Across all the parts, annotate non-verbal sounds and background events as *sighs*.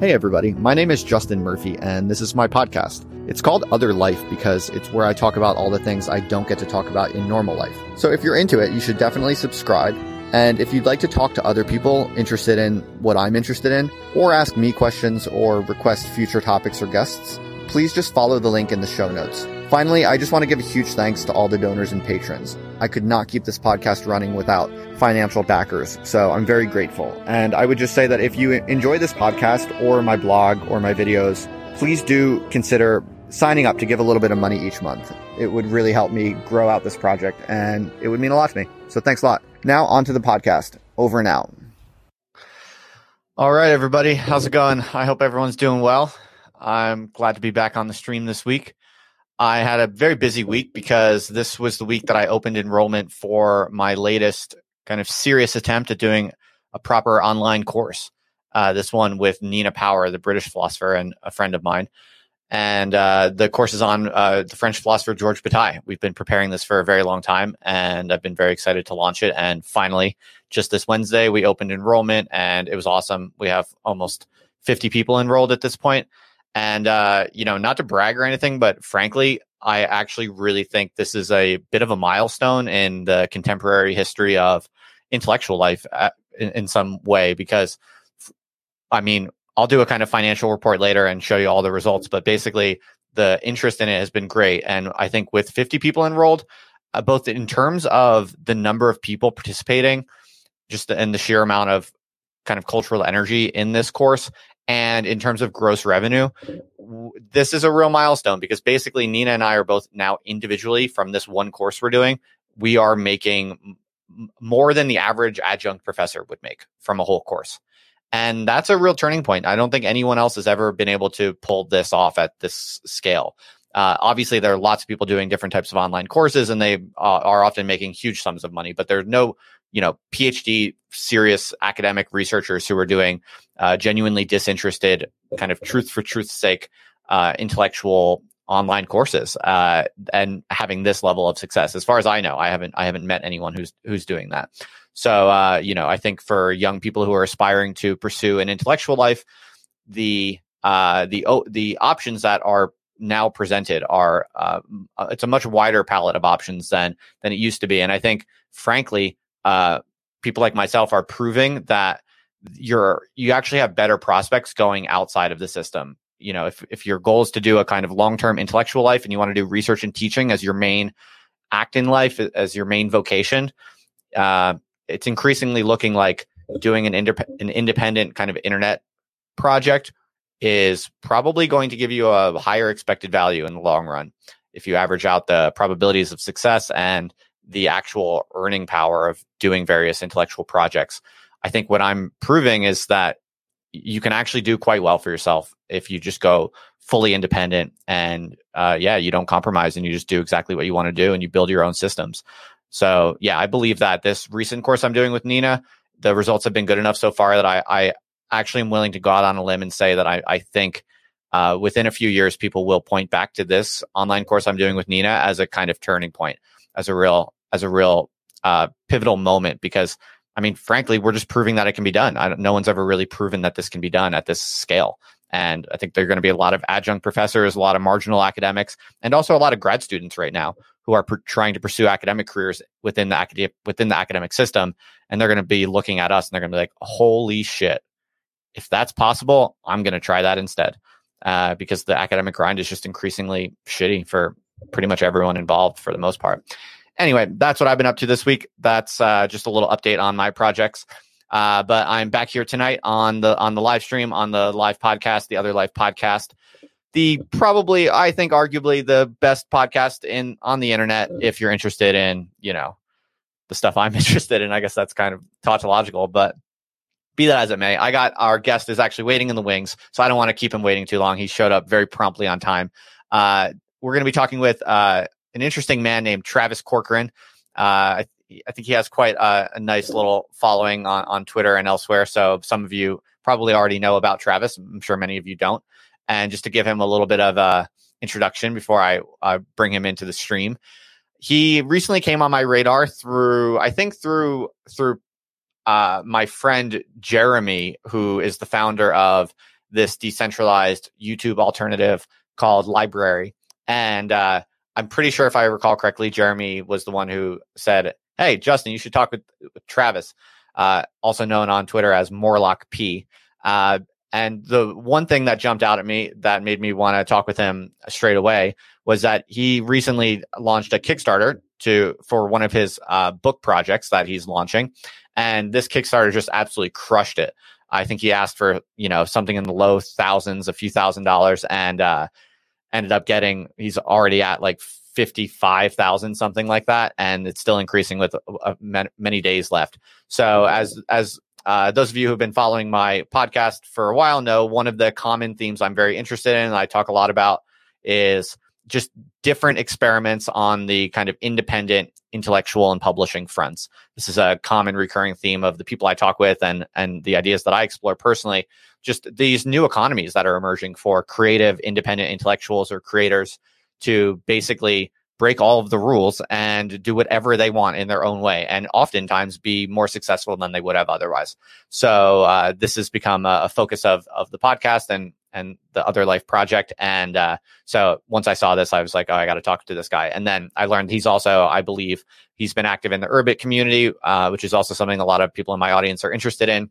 Hey, everybody. My name is Justin Murphy, and this is my podcast. It's called Other Life because it's where I talk about all the things I don't get to talk about in normal life. So if you're into it, you should definitely subscribe. And if you'd like to talk to other people interested in what I'm interested in, or ask me questions or request future topics or guests, please just follow the link in the show notes. Finally, I just want to give a huge thanks to all the donors and patrons. I could not keep this podcast running without financial backers, so I'm very grateful. And I would just say that if you enjoy this podcast or my blog or my videos, please do consider signing up to give a little bit of money each month. It would really help me grow out this project and it would mean a lot to me. So thanks a lot. Now on to the podcast. Over and out. All right, everybody. How's it going? I hope everyone's doing well. I'm glad to be back on the stream this week. I had a very busy week because this was the week that I opened enrollment for my latest kind of serious attempt at doing a proper online course. Uh, this one with Nina Power, the British philosopher and a friend of mine. And uh, the course is on uh, the French philosopher Georges Bataille. We've been preparing this for a very long time, and I've been very excited to launch it. And finally, just this Wednesday, we opened enrollment, and it was awesome. We have almost 50 people enrolled at this point and, uh, you know, not to brag or anything, but frankly, I actually really think this is a bit of a milestone in the contemporary history of intellectual life uh, in, in some way, because I mean, I'll do a kind of financial report later and show you all the results, but basically the interest in it has been great. And I think with 50 people enrolled, uh, both in terms of the number of people participating, just and the sheer amount of kind of cultural energy in this course, and in terms of gross revenue, this is a real milestone because basically Nina and I are both now individually from this one course we're doing, we are making more than the average adjunct professor would make from a whole course. And that's a real turning point. I don't think anyone else has ever been able to pull this off at this scale. Uh, obviously, there are lots of people doing different types of online courses, and they uh, are often making huge sums of money. But there's no you know, PhD serious academic researchers who are doing uh, genuinely disinterested, kind of truth for truth's sake, uh, intellectual online courses, uh, and having this level of success. As far as I know, I haven't I haven't met anyone who's who's doing that. So, uh, you know, I think for young people who are aspiring to pursue an intellectual life, the uh, the the options that are now presented are uh, it's a much wider palette of options than than it used to be, and I think, frankly, uh, people like myself are proving that you're you actually have better prospects going outside of the system. You know, if if your goal is to do a kind of long term intellectual life and you want to do research and teaching as your main act in life as your main vocation, uh, it's increasingly looking like doing an, indep- an independent kind of internet project is probably going to give you a higher expected value in the long run if you average out the probabilities of success and the actual earning power of doing various intellectual projects. I think what I'm proving is that you can actually do quite well for yourself if you just go fully independent and uh, yeah, you don't compromise and you just do exactly what you want to do and you build your own systems. So yeah, I believe that this recent course I'm doing with Nina, the results have been good enough so far that I, I actually am willing to go out on a limb and say that I, I think uh, within a few years, people will point back to this online course I'm doing with Nina as a kind of turning point, as a real as a real uh, pivotal moment because I mean, frankly, we're just proving that it can be done. I don't, no one's ever really proven that this can be done at this scale. And I think there are going to be a lot of adjunct professors, a lot of marginal academics, and also a lot of grad students right now who are trying to pursue academic careers within the academic within the academic system. And they're going to be looking at us and they're going to be like, "Holy shit! If that's possible, I'm going to try that instead." Uh, because the academic grind is just increasingly shitty for pretty much everyone involved for the most part anyway, that's what I've been up to this week. That's uh, just a little update on my projects. Uh, but I'm back here tonight on the on the live stream on the live podcast, the other live podcast, the probably I think arguably the best podcast in on the internet if you're interested in you know the stuff I'm *laughs* interested in. I guess that's kind of tautological, but be that as it may, I got our guest is actually waiting in the wings, so I don't want to keep him waiting too long. He showed up very promptly on time. Uh, we're going to be talking with uh, an interesting man named Travis Corcoran. Uh, I, I, think he has quite a, a, nice little following on, on Twitter and elsewhere. So some of you probably already know about Travis. I'm sure many of you don't. And just to give him a little bit of a introduction before I uh, bring him into the stream, he recently came on my radar through, I think through through uh, my friend Jeremy, who is the founder of this decentralized YouTube alternative called LBRY. And uh, I'm pretty sure, if I recall correctly, Jeremy was the one who said, "Hey, Justin, you should talk with, with Travis, uh, also known on Twitter as Morlock P." Uh, and the one thing that jumped out at me that made me want to talk with him straight away was that he recently launched a Kickstarter to for one of his uh, book projects that he's launching, and this Kickstarter just absolutely crushed it. I think he asked for you know something in the low thousands, a few thousand dollars, and uh, ended up getting. He's already at like fifty five thousand, something like that, and it's still increasing with uh, many days left. So as as uh, those of you who've been following my podcast for a while know one of the common themes I'm very interested in, and I talk a lot about, is just different experiments on the kind of independent intellectual and publishing fronts. This is a common recurring theme of the people I talk with and and the ideas that I explore personally. Just these new economies that are emerging for creative independent intellectuals or creators to basically break all of the rules and do whatever they want in their own way and oftentimes be more successful than they would have otherwise so uh, this has become a, a, focus of of the podcast and and the other life project and uh, so once i saw this i was like oh i got to talk to this guy and then i learned he's also i believe he's been active in the urbit community uh, which is also something a lot of people in my audience are interested in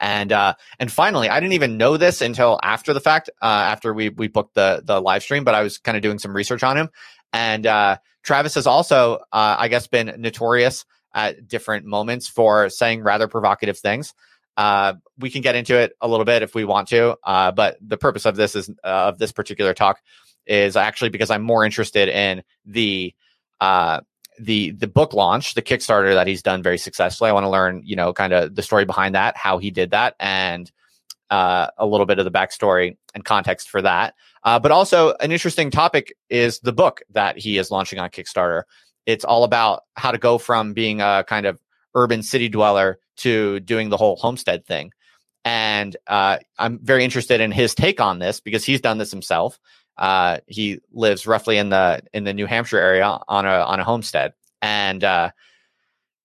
and uh, and finally, I didn't even know this until after the fact, uh, after we we booked the the live stream. But I was kind of doing some research on him, and uh, Travis has also, uh, I guess, been notorious at different moments for saying rather provocative things. Uh, we can get into it a little bit if we want to, uh, but the purpose of this is uh, of this particular talk is actually because I'm more interested in the uh, the the book launch, the Kickstarter that he's done very successfully. I want to learn, you know, kind of the story behind that, how he did that, and uh, a little bit of the backstory and context for that. Uh, but also, an interesting topic is the book that he is launching on Kickstarter. It's all about how to go from being a kind of urban city dweller to doing the whole homestead thing. And uh, I'm very interested in his take on this because he's done this himself. Uh, he lives roughly in the in the New Hampshire area on a on a homestead, and uh,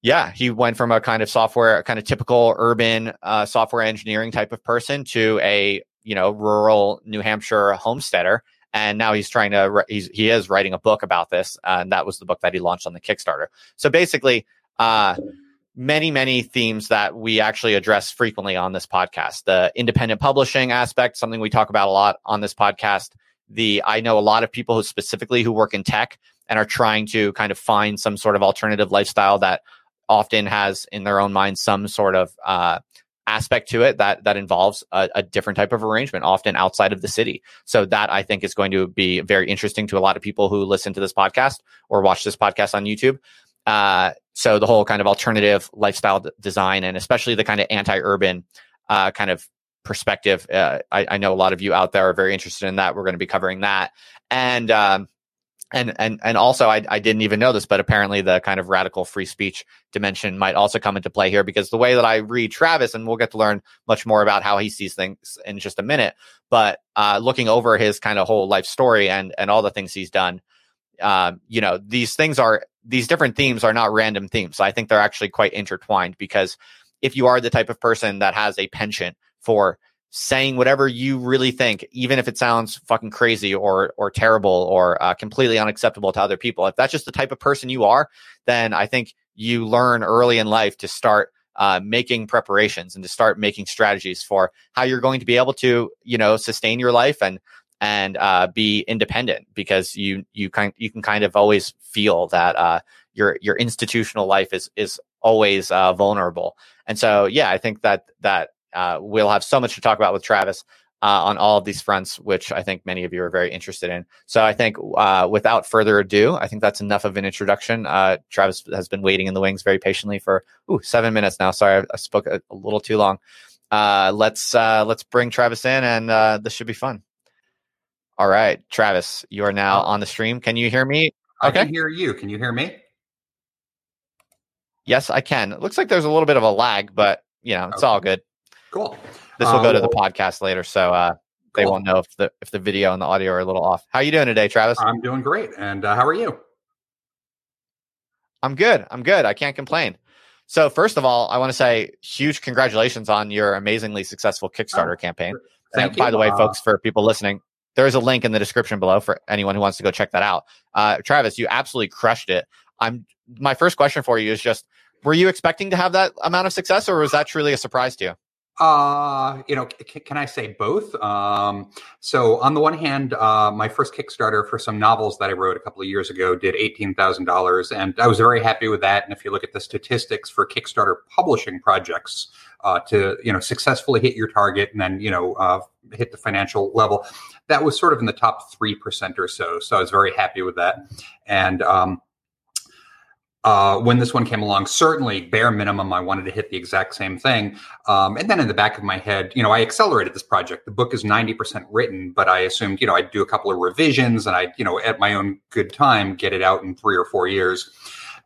yeah, he went from a kind of software, kind of typical urban uh, software engineering type of person to a you know rural New Hampshire homesteader, and now he's trying to he's he is writing a book about this, uh, and that was the book that he launched on the Kickstarter. So basically, uh, many many themes that we actually address frequently on this podcast: the independent publishing aspect, something we talk about a lot on this podcast. The I know a lot of people who specifically who work in tech and are trying to kind of find some sort of alternative lifestyle that often has in their own mind some sort of uh, aspect to it that that involves a, a, different type of arrangement, often outside of the city. So that I think is going to be very interesting to a lot of people who listen to this podcast or watch this podcast on YouTube. Uh, so the whole kind of alternative lifestyle d- design and especially the kind of anti-urban uh, kind of perspective. Uh, I, I, know a lot of you out there are very interested in that. We're going to be covering that. And um, and and and also I, I didn't even know this but apparently the kind of radical free speech dimension might also come into play here because the way that i read travis and we'll get to learn much more about how he sees things in just a minute but uh, looking over his kind of whole life story and and all the things he's done uh, you know these things are these different themes are not random themes i think they're actually quite intertwined because if you are the type of person that has a penchant for saying whatever you really think, even if it sounds fucking crazy or or terrible or uh, completely unacceptable to other people. If that's just the type of person you are, then I think you learn early in life to start uh, making preparations and to start making strategies for how you're going to be able to, you know, sustain your life and and uh, be independent because you you kind you can kind of always feel that uh, your your institutional life is is always uh, vulnerable. And so, yeah, I think that that uh, we'll have so much to talk about with Travis uh, on all of these fronts, which I think many of you are very interested in. So I think uh, without further ado, I think that's enough of an introduction. Travis has been waiting in the wings very patiently for ooh, seven minutes now. Sorry, I, I spoke a, a, little too long. Let's let's bring Travis in, and this should be fun. All right, Travis, you are now on the stream. Can you hear me? I okay. can hear you. Can you hear me? Yes, I can. It looks like there's a little bit of a lag, but you know, it's okay. all good. Cool. This will go to the uh, podcast later, so uh, they cool. won't know if the if the video and the audio are a little off. How are you doing today, Travis? I'm doing great. And uh, how are you? I'm good. I'm good. I can't complain. So first of all, I want to say huge congratulations on your amazingly successful Kickstarter oh, campaign. Thank by you. the way, Uh, folks, for people listening, there is a link in the description below for anyone who wants to go check that out. Uh, Travis, you absolutely crushed it. I'm my first question for you is just: Were you expecting to have that amount of success, or was that truly a surprise to you? Uh, you know, c- can I say both? Um, so on the one hand, uh, my first Kickstarter for some novels that I wrote a couple of years ago did eighteen thousand dollars, and I was very happy with that. And if you look at the statistics for Kickstarter publishing projects, uh, to you know successfully hit your target and then you know uh, hit the financial level, that was sort of in the top three percent or so. So I was very happy with that, and um, uh, when this one came along, certainly bare minimum, I wanted to hit the exact same thing. Um, and then in the back of my head, you know, I accelerated this project. The book is 90% written, but I assumed, you know, I'd do a couple of revisions and I'd, you know, at my own good time, get it out in three or four years.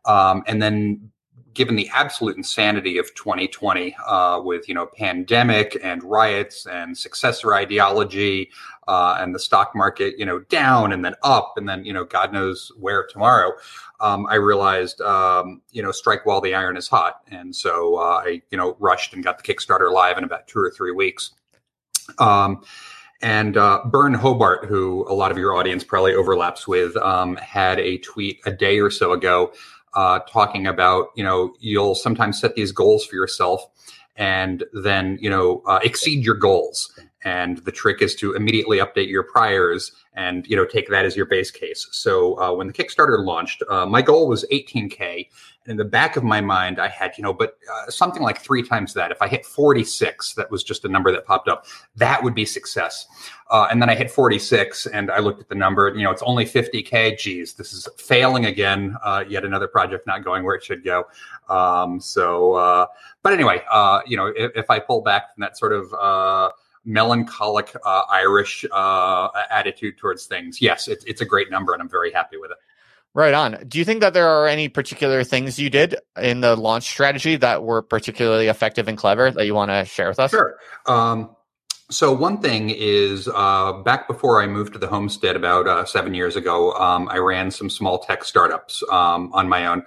Um, and then given the absolute insanity of 2020 uh, with, you know, pandemic and riots and successor ideology uh, and the stock market, you know, down and then up and then, you know, God knows where tomorrow um, I realized, um, you know, strike while the iron is hot. And so uh, I, you know, rushed and got the Kickstarter live in about two or three weeks. Um, and uh, Byrne Hobart, who a lot of your audience probably overlaps with, um, had a tweet a day or so ago uh, talking about, you know, you'll sometimes set these goals for yourself and then, you know, uh, exceed your goals. And the trick is to immediately update your priors and you know take that as your base case. So uh, when the Kickstarter launched, uh, my goal was 18k, and in the back of my mind, I had you know, but uh, something like three times that. If I hit 46, that was just a number that popped up. That would be success. Uh, and then I hit 46, and I looked at the number. You know, it's only 50k. Geez, this is failing again. Uh, yet another project not going where it should go. Um, so, uh, but anyway, you know, if, if, I pull back from that sort of melancholic uh, Irish uh, attitude towards things. Yes, it, it's a great number, and I'm very happy with it. Right on. Do you think that there are any particular things you did in the launch strategy that were particularly effective and clever that you want to share with us? Sure. Um, so one thing is uh, back before I moved to the homestead about uh, seven years ago, um, I ran some small tech startups um, on my own,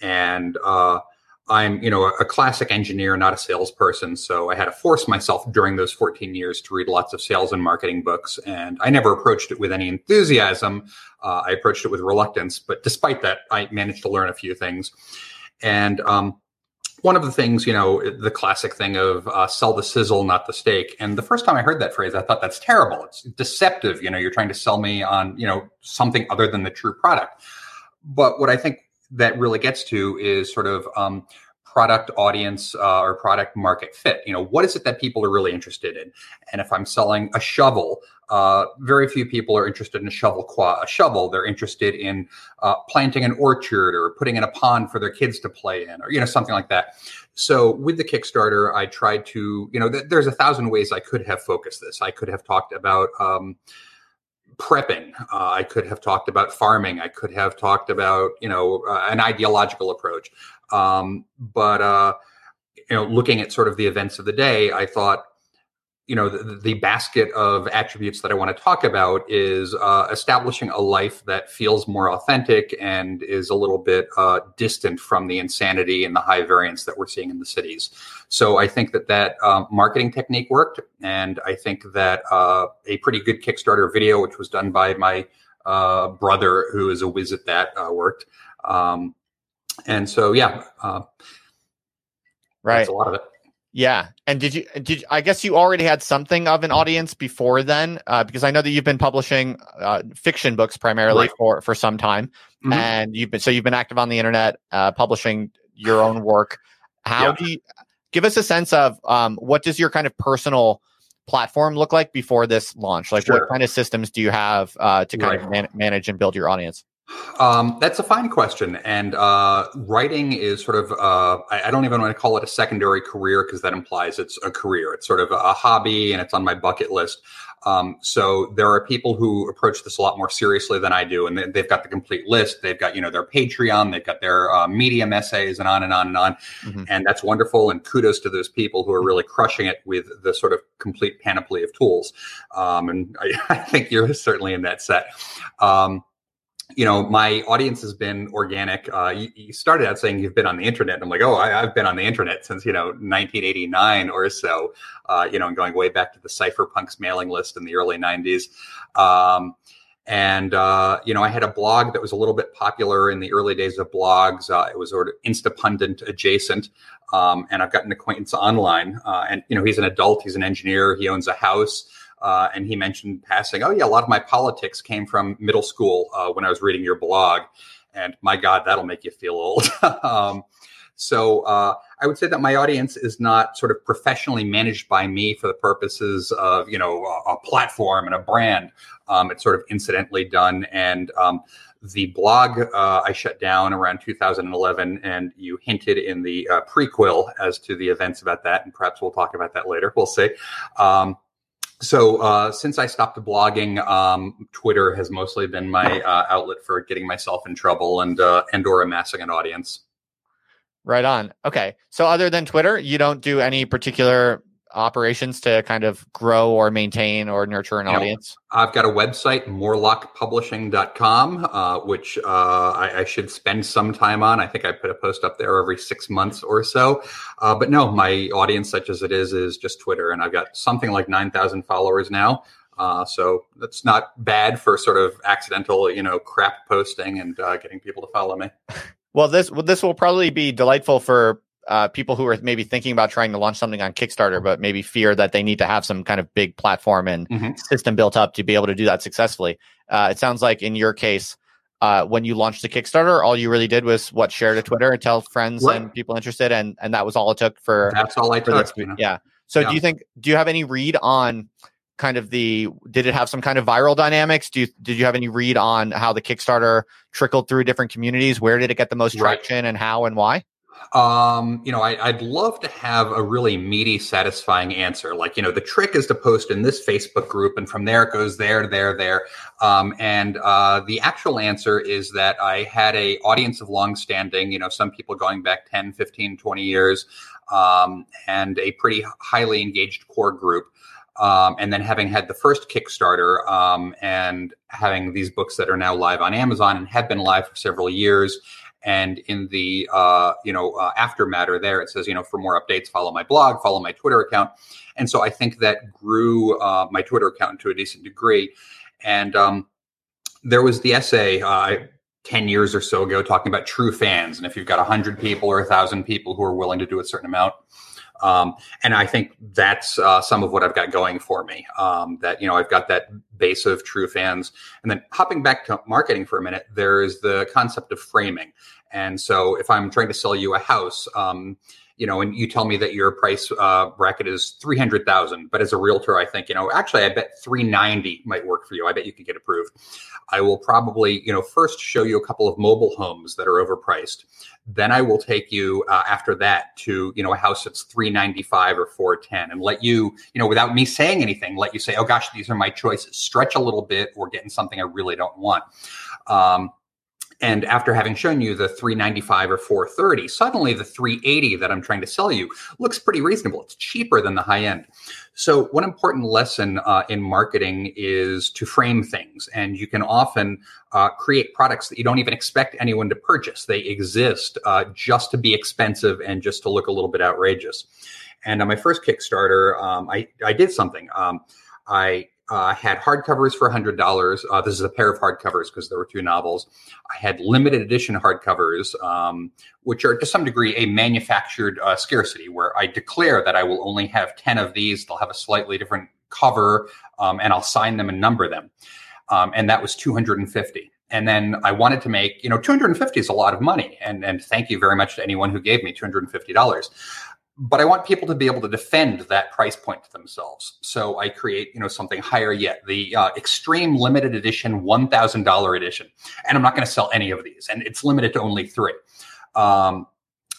and uh, I'm, you know, a, classic engineer, not a salesperson. So I had to force myself during those 14 years to read lots of sales and marketing books. And I never approached it with any enthusiasm. Uh, I approached it with reluctance. But despite that, I managed to learn a few things. And um, one of the things, you know, the classic thing of uh, sell the sizzle, not the steak. And the first time I heard that phrase, I thought that's terrible. It's deceptive. You know, you're trying to sell me on, you know, something other than the true product. But what I think that really gets to is sort of um, product audience uh, or product market fit. You know, what is it that people are really interested in? And if I'm selling a shovel, uh, very few people are interested in a shovel qua a shovel. They're interested in uh, planting an orchard or putting in a pond for their kids to play in, or you know something like that. So with the Kickstarter, I tried to, you know, th- there's a thousand ways I could have focused this. I could have talked about. Um, prepping. Uh, I could have talked about farming. I could have talked about you know uh, an ideological approach. Um, but uh, you know, looking at sort of the events of the day, I thought you know the, the, basket of attributes that i want to talk about is uh, establishing a life that feels more authentic and is a little bit uh, distant from the insanity and the high variance that we're seeing in the cities. So i think that that um, marketing technique worked and i think that uh, a pretty good kickstarter video which was done by my uh, brother who is a whiz at that uh, worked. Um, and so yeah uh, right. a lot of it yeah, and did you did I guess you already had something of an audience before then, uh, because I know that you've been publishing uh, fiction books primarily right. for for some time, mm-hmm. and you've been so you've been active on the internet, uh, publishing your own work. How yeah. do you give us a sense of um, what does your kind of personal platform look like before this launch? Like, sure. what kind of systems do you have uh, to kind right. of man- manage and build your audience? Um, that's a fine question. And uh, writing is sort of, uh, I, I, don't even want to call it a secondary career because that implies it's a career. It's sort of a hobby and it's on my bucket list. Um, so there are people who approach this a lot more seriously than I do. And they, have got the complete list. They've got, you know, their Patreon, they've got their uh, Medium essays and on and on and on. Mm-hmm. And that's wonderful. And kudos to those people who are really crushing it with the sort of complete panoply of tools. Um, and I, *laughs* I, think you're certainly in that set. Um, you know, my audience has been organic. Uh, you, you, started out saying you've been on the internet. And I'm like, oh, I, have been on the internet since you know 1989 or so. Uh, you know, and going way back to the cypherpunks mailing list in the early 90s. Um, and uh, you know, I had a blog that was a little bit popular in the early days of blogs. Uh, it was sort of Instapundit adjacent, um, and I've got an acquaintance online. Uh, and you know, he's an adult. He's an engineer. He owns a house. Uh, and he mentioned passing, oh, yeah, a lot of my politics came from middle school uh, when I was reading your blog. And my God, that'll make you feel old. *laughs* um, so uh, I would say that my audience is not sort of professionally managed by me for the purposes of, you know, a, a platform and a brand. Um, it's sort of incidentally done. And um, the blog uh, I shut down around 2011, and you hinted in the uh, prequel as to the events about that, and perhaps we'll talk about that later. We'll see. Um, so uh, since I stopped blogging, um, Twitter has mostly been my uh, outlet for getting myself in trouble and uh, and or amassing an audience. Right on. Okay. So other than Twitter, you don't do any particular operations to kind of grow or maintain or nurture an you audience? Know, I've got a website, morlockpublishing.com, uh, which uh, I, I, should spend some time on. I think I put a post up there every six months or so. Uh, but no, my audience, such as it is, is just Twitter. And I've got something like 9,000 followers now. Uh, so that's not bad for sort of accidental, you know, crap posting and uh, getting people to follow me. *laughs* Well, this well, this will probably be delightful for uh, people who are maybe thinking about trying to launch something on Kickstarter, but maybe fear that they need to have some kind of big platform and mm-hmm. system built up to be able to do that successfully. Uh, it sounds like in your case, uh, when you launched the Kickstarter, all you really did was what share to Twitter and tell friends right. and people interested, and and that was all it took for. That's all I took. You know? Yeah. So yeah. do you think? Do you have any read on? kind of the did it have some kind of viral dynamics do you did you have any read on how the kickstarter trickled through different communities where did it get the most traction and how and why um, you know, I, would love to have a really meaty, satisfying answer. Like, you know, the trick is to post in this Facebook group, and from there it goes there, there, there. Um, and uh, the actual answer is that I had a audience of longstanding, you know, some people going back 10, 15, 20 years, um, and a pretty highly engaged core group. Um, and then having had the first Kickstarter um, and having these books that are now live on Amazon and have been live for several years and in the uh, you know uh, aftermatter there, it says you know for more updates, follow my blog, follow my Twitter account. And so I think that grew uh, my Twitter account to a decent degree. And um, there was the essay uh, 10 years or so ago talking about true fans. And if you've got 100 people or 1,000 people who are willing to do a certain amount, um, and I think that's uh, some of what I've got going for me. Um, that you know, I've got that base of true fans, and then hopping back to marketing for a minute, there is the concept of framing. And so, if I'm trying to sell you a house, um, you know, and you tell me that your price uh, bracket is three hundred thousand, but as a realtor, I think you know, actually, I bet three ninety might work for you. I bet you could get approved. I will probably, you know, first show you a couple of mobile homes that are overpriced. Then I will take you uh, after that to, you know, a house that's three ninety five or four ten, and let you, you know, without me saying anything, let you say, oh gosh, these are my choices. Stretch a little bit, or getting something I really don't want. Um, and after having shown you the 395 or 430, suddenly the 380 that I'm trying to sell you looks pretty reasonable. It's cheaper than the high end. So, one important lesson uh, in marketing is to frame things. And you can often uh, create products that you don't even expect anyone to purchase. They exist uh, just to be expensive and just to look a little bit outrageous. And on my first Kickstarter, um, I, I did something. Um, I uh, had hardcovers for $100. Uh, this is a pair of hardcovers because there were two novels. I had limited edition hardcovers, um, which are to some degree a manufactured uh, scarcity, where I declare that I will only have 10 of these. They'll have a slightly different cover, um, and I'll sign them and number them. Um, and that was 250. And then I wanted to make, you know, 250 is a lot of money. And, and thank you very much to anyone who gave me $250 but I want people to be able to defend that price point to themselves. So I create, you know, something higher yet, the uh, extreme limited edition $1,000 edition. And I'm not going to sell any of these, and it's limited to only three. Um,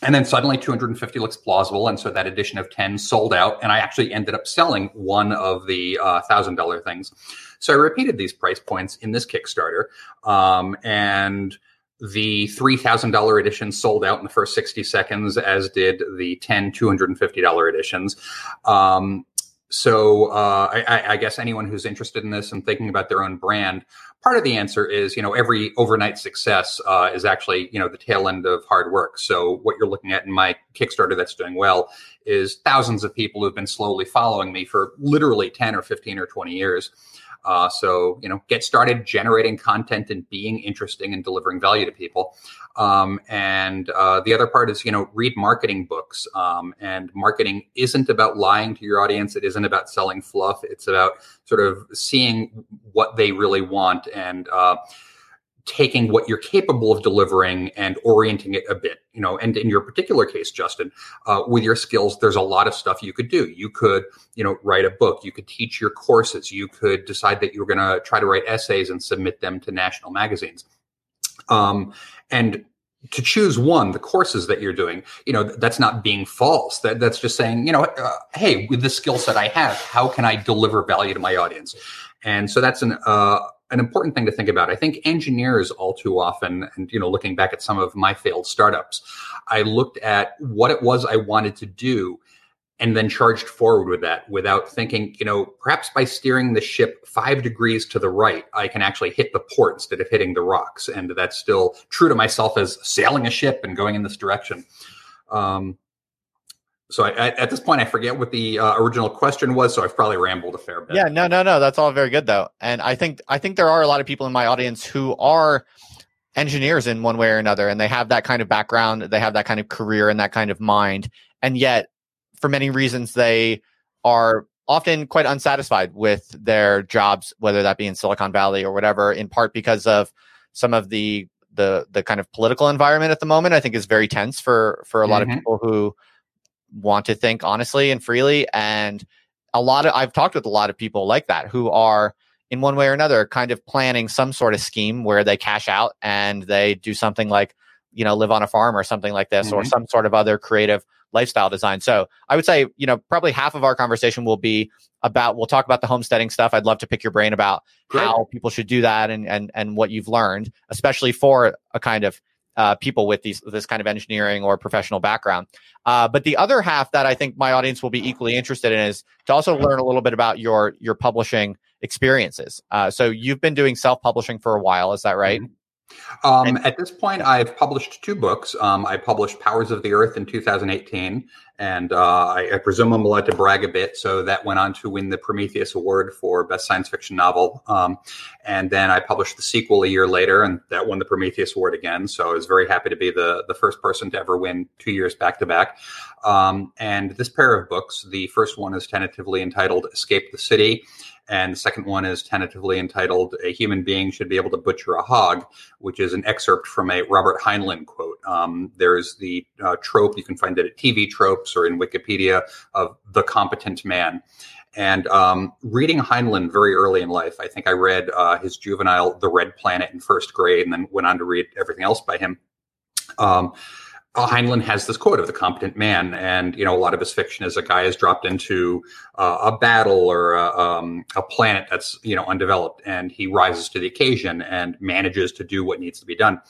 and then suddenly 250 looks plausible. And so that edition of 10 sold out. And I actually ended up selling one of the uh, $1,000 things. So I repeated these price points in this Kickstarter. Um, and the $3,000 edition sold out in the first 60 seconds, as did the 10 $250 editions. Um, so uh, I, I, guess anyone who's interested in this and thinking about their own brand, part of the answer is you know every overnight success uh, is actually you know the tail end of hard work. So what you're looking at in my Kickstarter that's doing well is thousands of people who've been slowly following me for literally ten or fifteen or twenty years. Uh, so, you know, get started generating content and being interesting and delivering value to people. Um, and uh, the other part is, you know, read marketing books. Um, and marketing isn't about lying to your audience. It isn't about selling fluff. It's about sort of seeing what they really want and, uh, taking what you're capable of delivering and orienting it a bit you know and in your particular case justin uh, with your skills there's a lot of stuff you could do. You could you know write a book. You could teach your courses. You could decide that you're going to try to write essays and submit them to national magazines. Um, and to choose one the courses that you're doing you know that's not being false. That that's just saying you know uh, hey with the skill set i have how can i deliver value to my audience? And so that's an uh, an important thing to think about. I think engineers all too often, and you know, looking back at some of my failed startups, I looked at what it was I wanted to do and then charged forward with that without thinking, you know, perhaps by steering the ship five degrees to the right, I can actually hit the port instead of hitting the rocks. And that's still true to myself as sailing a ship and going in this direction. Um, so I, I, at this point, I forget what the uh, original question was. So I've probably rambled a fair bit. Yeah, no, no, no. That's all very good though, and I think I think there are a lot of people in my audience who are engineers in one way or another, and they have that kind of background, they have that kind of career and that kind of mind, and yet for many reasons they are often quite unsatisfied with their jobs, whether that be in Silicon Valley or whatever, in part because of some of the the the kind of political environment at the moment. I think is very tense for for a lot mm-hmm. of people who want to think honestly and freely. And a lot of, I've talked with a lot of people like that who are in one way or another kind of planning some sort of scheme where they cash out and they do something like, you know, live on a farm or something like this mm-hmm. or some sort of other creative lifestyle design. So I would say, you know, probably half of our conversation will be about, we'll talk about the homesteading stuff. I'd love to pick your brain about Great. how people should do that and, and, and what you've learned, especially for a kind of uh, people with these this kind of engineering or professional background. Uh, but the other half that I think my audience will be equally interested in is to also learn a little bit about your your publishing experiences. Uh, so you've been doing self publishing for a while, is that right? Mm-hmm. Um, at this point, I've published two books. Um, I published Powers of the Earth in 2018, and uh, I, I, presume I'm allowed to brag a bit. So that went on to win the Prometheus Award for Best Science Fiction Novel. Um, and then I published the sequel a year later, and that won the Prometheus Award again. So I was very happy to be the, the first person to ever win two years back to back. Um, and this pair of books, the first one is tentatively entitled Escape the City and the second one is tentatively entitled A Human Being Should Be Able to Butcher a Hog, which is an excerpt from a Robert Heinlein quote. Um, there's the uh, trope, you can find it at TV Tropes or in Wikipedia, of the competent man. And um, reading Heinlein very early in life, I think I read uh, his juvenile The Red Planet in first grade and then went on to read everything else by him. Um, Heinlein has this quote of the competent man, and you know a lot of his fiction is a guy has dropped into uh, a battle or a, um, a, planet that's you know undeveloped, and he rises to the occasion and manages to do what needs to be done.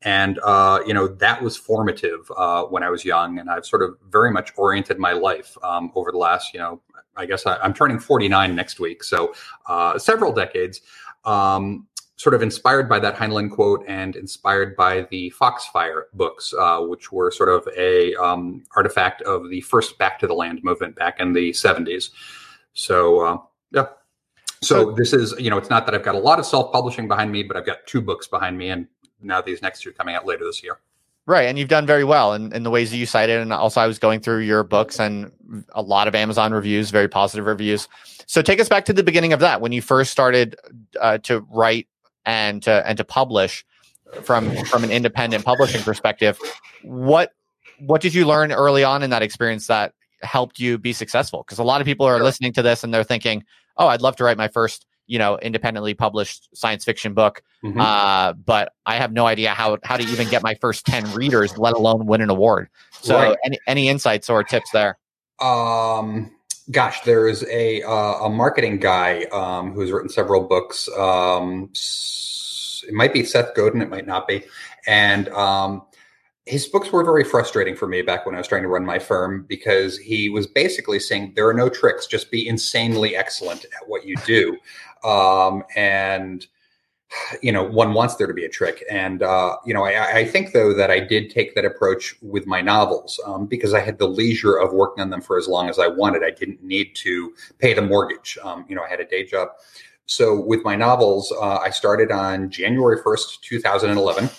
And uh, you know that was formative uh, when I was young, and I've sort of very much oriented my life um, over the last you know I guess I, am turning 49 next week, so uh, several decades. Um, sort of inspired by that Heinlein quote and inspired by the Foxfire books, uh, which were sort of a um, artifact of the first Back to the Land movement back in the 70s. So, uh, yeah. So this is, you know, it's not that I've got a lot of self-publishing behind me, but I've got two books behind me, and now these next two coming out later this year. Right, and you've done very well in, in the ways that you cited, and also I was going through your books and a lot of Amazon reviews, very positive reviews. So take us back to the beginning of that when you first started uh, to write and to and to publish from from an independent publishing perspective what what did you learn early on in that experience that helped you be successful? Because a lot of people are listening to this and they're thinking oh i'd love to write my first you know independently published science fiction book. Mm-hmm. uh, but i have no idea how how to even get my first 10 readers let alone win an award. So right. any any insights or tips there? Um gosh, there is a uh, a marketing guy um, who's written several books. Um, it might be Seth Godin, it might not be, and um, his books were very frustrating for me back when I was trying to run my firm because he was basically saying there are no tricks, just be insanely excellent at what you do. Um, and you know, one wants there to be a trick. And, uh, you know, I, I, think, though, that I did take that approach with my novels um, because I had the leisure of working on them for as long as I wanted. I didn't need to pay the mortgage. Um, you know, I had a day job. So with my novels, uh, I started on January 1st, 2011.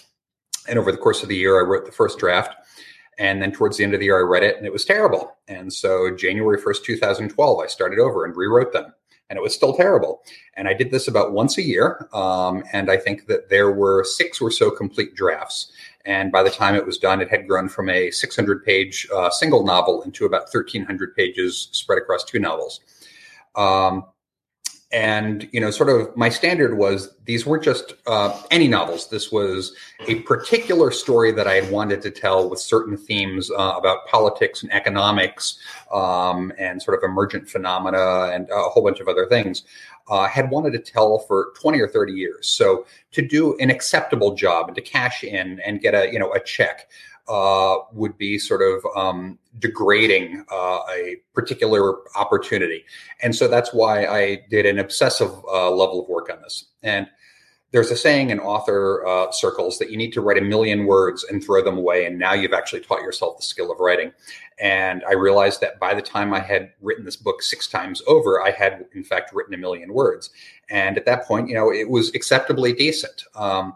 And over the course of the year, I wrote the first draft. And then towards the end of the year, I read it and it was terrible. And so January 1st, 2012, I started over and rewrote them and it was still terrible. And I did this about once a year. Um, and I think that there were six or so complete drafts. And by the time it was done, it had grown from a 600 page uh, single novel into about 1,300 pages spread across two novels. Um, and you know sort of my standard was these weren't just uh, any novels. This was a particular story that i had wanted to tell with certain themes uh, about politics and economics um, and sort of emergent phenomena and a whole bunch of other things. Uh, had wanted to tell for 20 or 30 years. So to do an acceptable job and to cash in and get a you know a check uh, would be sort of um, degrading uh, a particular opportunity. And so that's why I did an obsessive uh, level of work on this. And there's a saying in author uh, circles that you need to write a million words and throw them away. And now you've actually taught yourself the skill of writing. And I realized that by the time I had written this book six times over, I had, in fact, written a million words. And at that point, you know, it was acceptably decent. Um,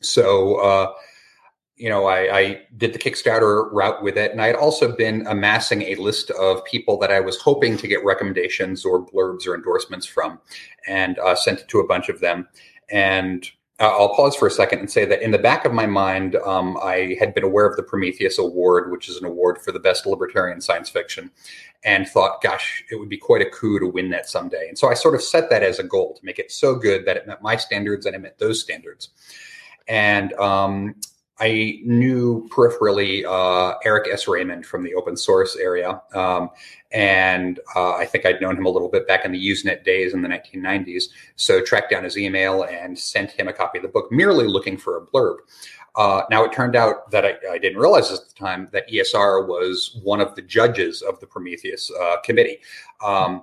so, uh, you know, I, I, did the Kickstarter route with it, and I had also been amassing a list of people that I was hoping to get recommendations or blurbs or endorsements from, and uh, sent it to a bunch of them. And uh, I'll pause for a second and say that in the back of my mind, um, I had been aware of the Prometheus Award, which is an award for the best libertarian science fiction, and thought, gosh, it would be quite a coup to win that someday. And so I sort of set that as a goal to make it so good that it met my standards and it met those standards. And um, I knew peripherally uh, Eric S. Raymond from the open source area. Um, and uh, I think I'd known him a little bit back in the Usenet days in the 1990s. So tracked down his email and sent him a copy of the book, merely looking for a blurb. Uh, now, it turned out that I, I, didn't realize at the time that ESR was one of the judges of the Prometheus uh, committee. Um,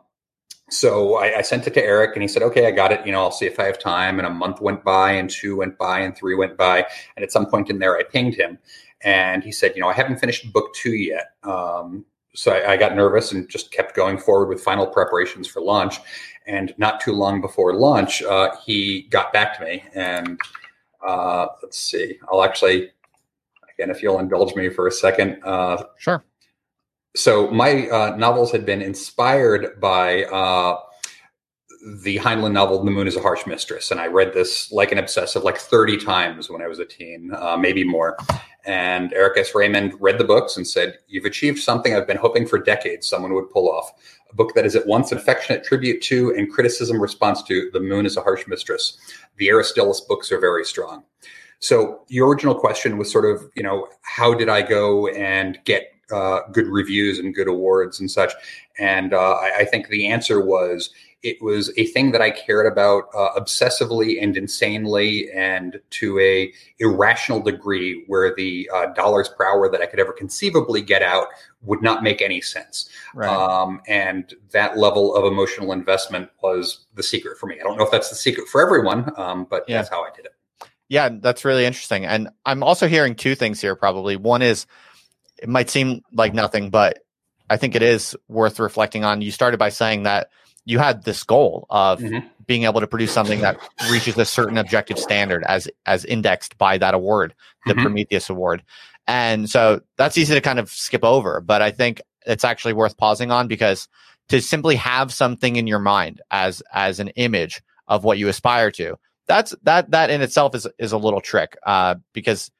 so I, I, sent it to Eric and he said, okay, I got it. You know, I'll see if I have time. And a month went by and two went by and three went by. And at some point in there, I pinged him and he said, you know, I haven't finished book two yet. Um, so I, I, got nervous and just kept going forward with final preparations for launch. And not too long before launch, uh, he got back to me and uh, let's see, I'll actually, again, if you'll indulge me for a second. Uh, sure so my uh, novels had been inspired by uh, the Heinlein novel "The Moon Is a Harsh Mistress," and I read this like an obsessive, like thirty times when I was a teen, uh, maybe more. And Eric S. Raymond read the books and said, "You've achieved something I've been hoping for decades someone would pull off." A book that is at once an affectionate tribute to and criticism response to "The Moon Is a Harsh Mistress." The Aristillus books are very strong. So your original question was sort of, you know, how did I go and get uh, good reviews and good awards and such. And uh, I, I, think the answer was it was a thing that I cared about uh, obsessively and insanely and to a irrational degree where the uh, dollars per hour that I could ever conceivably get out would not make any sense. Right. Um, and that level of emotional investment was the secret for me. I don't know if that's the secret for everyone, um, but yeah. that's how I did it. Yeah, that's really interesting. And I'm also hearing two things here probably. One is it might seem like nothing, but I think it is worth reflecting on. You started by saying that you had this goal of mm-hmm. being able to produce something that reaches a certain objective standard as as indexed by that award, the mm-hmm. Prometheus Award. And so that's easy to kind of skip over, but I think it's actually worth pausing on because to simply have something in your mind as as an image of what you aspire to, that's that that in itself is is a little trick uh, because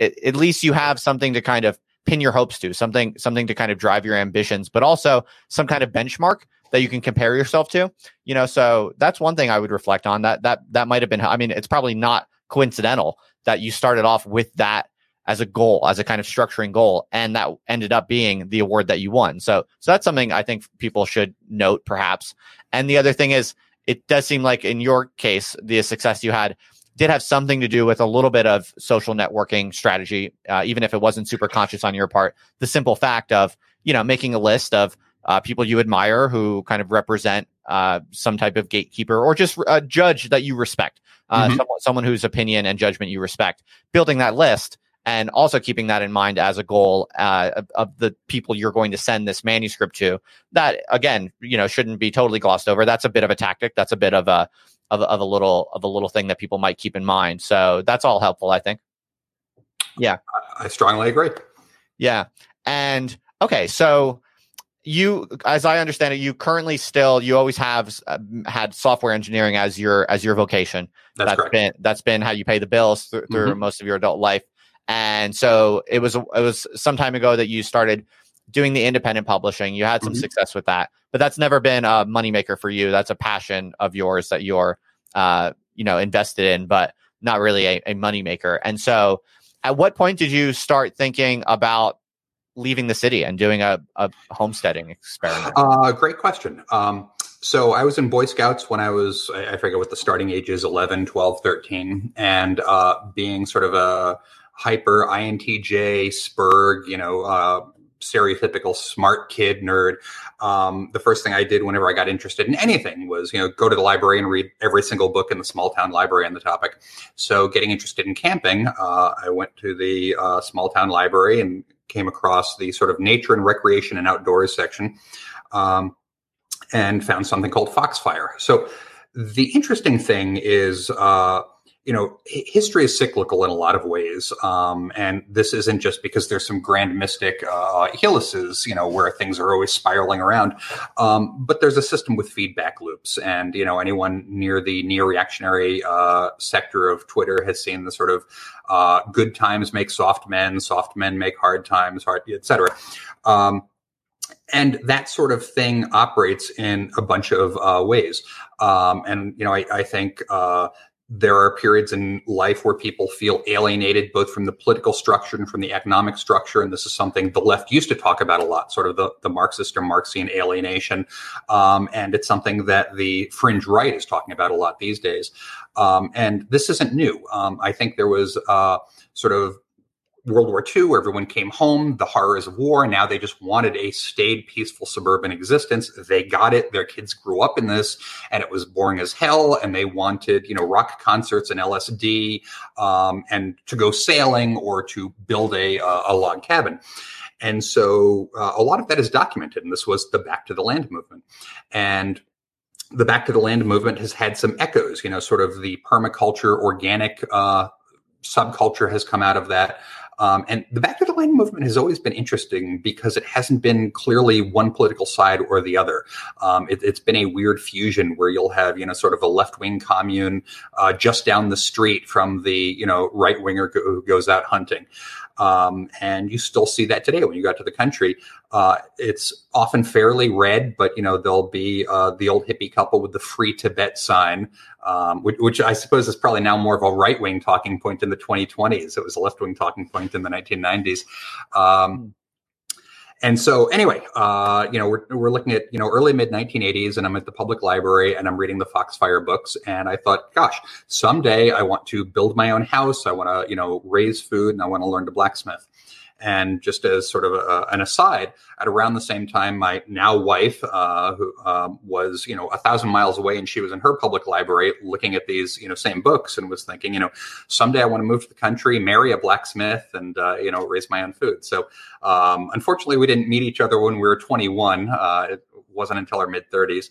it, at least you have something to kind of pin your hopes to, something something to kind of drive your ambitions, but also some kind of benchmark that you can compare yourself to. You know, so that's one thing I would reflect on. That that that might have been. I mean, it's probably not coincidental that you started off with that as a goal, as a kind of structuring goal, and that ended up being the award that you won. So so that's something I think people should note, perhaps. And the other thing is, it does seem like in your case, the success you had did have something to do with a little bit of social networking strategy, uh, even if it wasn't super conscious on your part. The simple fact of you know making a list of uh, people you admire who kind of represent uh, some type of gatekeeper or just a judge that you respect, uh, mm-hmm. someone, someone whose opinion and judgment you respect. Building that list and also keeping that in mind as a goal uh, of, of, the people you're going to send this manuscript to. That again, you know, shouldn't be totally glossed over. That's a bit of a tactic. That's a bit of a of, of a little of a little thing that people might keep in mind. So that's all helpful, I think. Yeah, I strongly agree. Yeah, and okay, so you as i understand it you currently still you always have uh, had software engineering as your as your vocation that's, that's correct. been that's been how you pay the bills th- through mm-hmm. most of your adult life and so it was it was some time ago that you started doing the independent publishing you had some mm-hmm. success with that but that's never been a moneymaker for you that's a passion of yours that you're uh you know invested in but not really a, a moneymaker and so at what point did you start thinking about leaving the city and doing a, a homesteading experiment? Uh, great question. Um, so I was in Boy Scouts when I was, I forget what the starting age is 11, 12, 13. And uh, being sort of a hyper INTJ, Spurg, you know, uh, stereotypical smart kid nerd. Um, the first thing I did whenever I got interested in anything was, you know, go to the library and read every single book in the small town library on the topic. So, getting interested in camping, uh, I went to the uh, small town library and came across the sort of nature and recreation and outdoors section um, and found something called Foxfire. So the interesting thing is, uh, you know, history is cyclical in a lot of ways, um, and this isn't just because there's some grand mystic uh, helices, you know, where things are always spiraling around, um, but there's a system with feedback loops, and you know, anyone near the neo-reactionary uh, sector of Twitter has seen the sort of uh, good times make soft men, soft men make hard times, hard, etc. Um, and that sort of thing operates in a bunch of uh, ways. Um, and you know, I, I think uh, there are periods in life where people feel alienated both from the political structure and from the economic structure. And this is something the left used to talk about a lot, sort of the, the Marxist or Marxian alienation. Um, and it's something that the fringe right is talking about a lot these days. Um, and this isn't new. Um, I think there was uh, sort of World War II, where everyone came home, the horrors of war, and now they just wanted a staid, peaceful suburban existence. They got it. Their kids grew up in this, and it was boring as hell. And they wanted, you know, rock concerts and LSD, um, and to go sailing or to build a, a log cabin. And so uh, a lot of that is documented. And this was the Back to the Land movement. And the Back to the Land movement has had some echoes, you know, sort of the permaculture, organic uh, subculture has come out of that. Um, and the Back to the Land movement has always been interesting because it hasn't been clearly one political side or the other. Um, it, has been a weird fusion where you'll have, you know, sort of a left wing commune uh, just down the street from the, you know, right winger who goes out hunting. Um, and you still see that today when you got to the country. Uh, it's often fairly red, but you know there'll be uh, the old hippie couple with the free Tibet sign, um, which, which, I suppose is probably now more of a right wing talking point in the 2020s. It was a left wing talking point in the 1990s. Um, and so anyway, uh, you know, we're, we're looking at, you know, early mid 1980s and I'm at the public library and I'm reading the Foxfire books. And I thought, gosh, someday I want to build my own house. I want to, you know, raise food and I want to learn to blacksmith. And just as sort of a, an aside, at around the same time, my now wife, uh, who um, was you know a thousand miles away, and she was in her public library looking at these you know same books, and was thinking, you know, someday I want to move to the country, marry a blacksmith, and uh, you know raise my own food. So um, unfortunately, we didn't meet each other when we were 21. Uh, it wasn't until our mid 30s.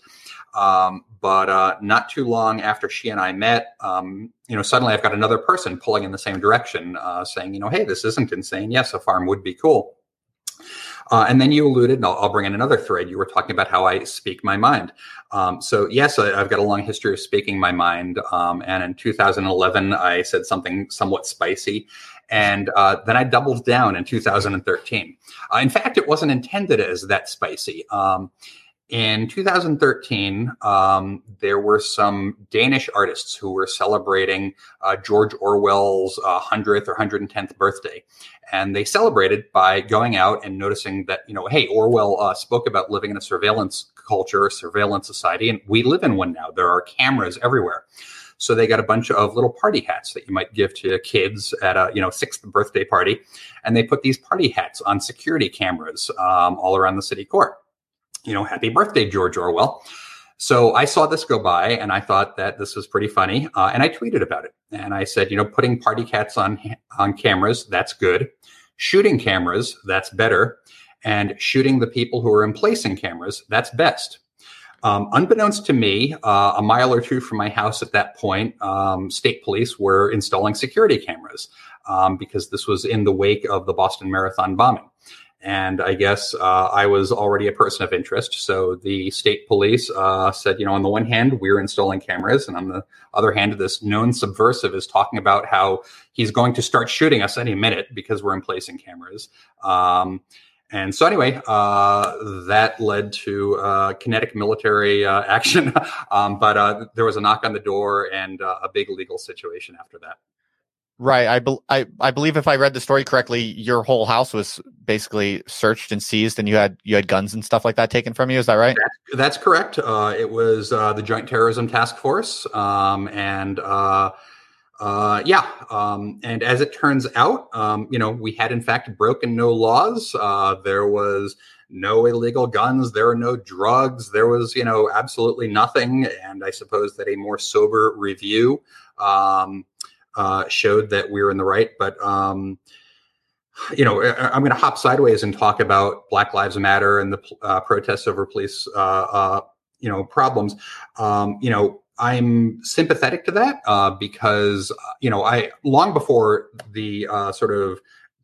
Um, but uh, not too long after she and I met, um, you know, suddenly I've got another person pulling in the same direction, uh, saying, you know, hey, this isn't insane. Yes, a farm would be cool. Uh, and then you alluded, and I'll, I'll, bring in another thread. You were talking about how I speak my mind. Um, so yes, I, have got a long history of speaking my mind. Um, and in 2011, I said something somewhat spicy, and uh, then I doubled down in 2013. Uh, in fact, it wasn't intended as that spicy. Um, in 2013, um, there were some Danish artists who were celebrating uh, George Orwell's uh, 100th or 110th birthday. And they celebrated by going out and noticing that, you know, hey, Orwell uh, spoke about living in a surveillance culture, surveillance society, and we live in one now. There are cameras everywhere. So they got a bunch of little party hats that you might give to kids at a you know sixth birthday party, and they put these party hats on security cameras um, all around the city court. You know, happy birthday, George Orwell. So I saw this go by and I thought that this was pretty funny. Uh, and I tweeted about it. And I said, you know, putting party cats on, on cameras, that's good. Shooting cameras, that's better. And shooting the people who are emplacing cameras, that's best. Um, unbeknownst to me, uh, a mile or two from my house at that point, um, state police were installing security cameras um, because this was in the wake of the Boston Marathon bombing. And I guess uh, I was already a person of interest. So the state police uh, said, you know, on the one hand, we're installing cameras. And on the other hand, this known subversive is talking about how he's going to start shooting us any minute because we're emplacing cameras. Um, and so, anyway, uh, that led to uh, kinetic military uh, *laughs* action. um, but uh, there was a knock on the door and a big legal situation after that. Right. I, be- I I believe if I read the story correctly, your whole house was basically searched and seized, and you had you had guns and stuff like that taken from you. Is that right? That's, that's correct. Uh, it was uh, the Joint Terrorism Task Force, um, and uh, uh yeah. Um, and as it turns out, um, you know, we had in fact broken no laws. Uh, there was no illegal guns. There were no drugs. There was, you know, absolutely nothing. And I suppose that a more sober review. Um, uh, showed that we were in the right. But um, you know, I'm going to hop sideways and talk about Black Lives Matter and the uh, protests over police, uh, uh, you know, problems. Um, you know, I'm sympathetic to that uh, because you know, I long before the uh, sort of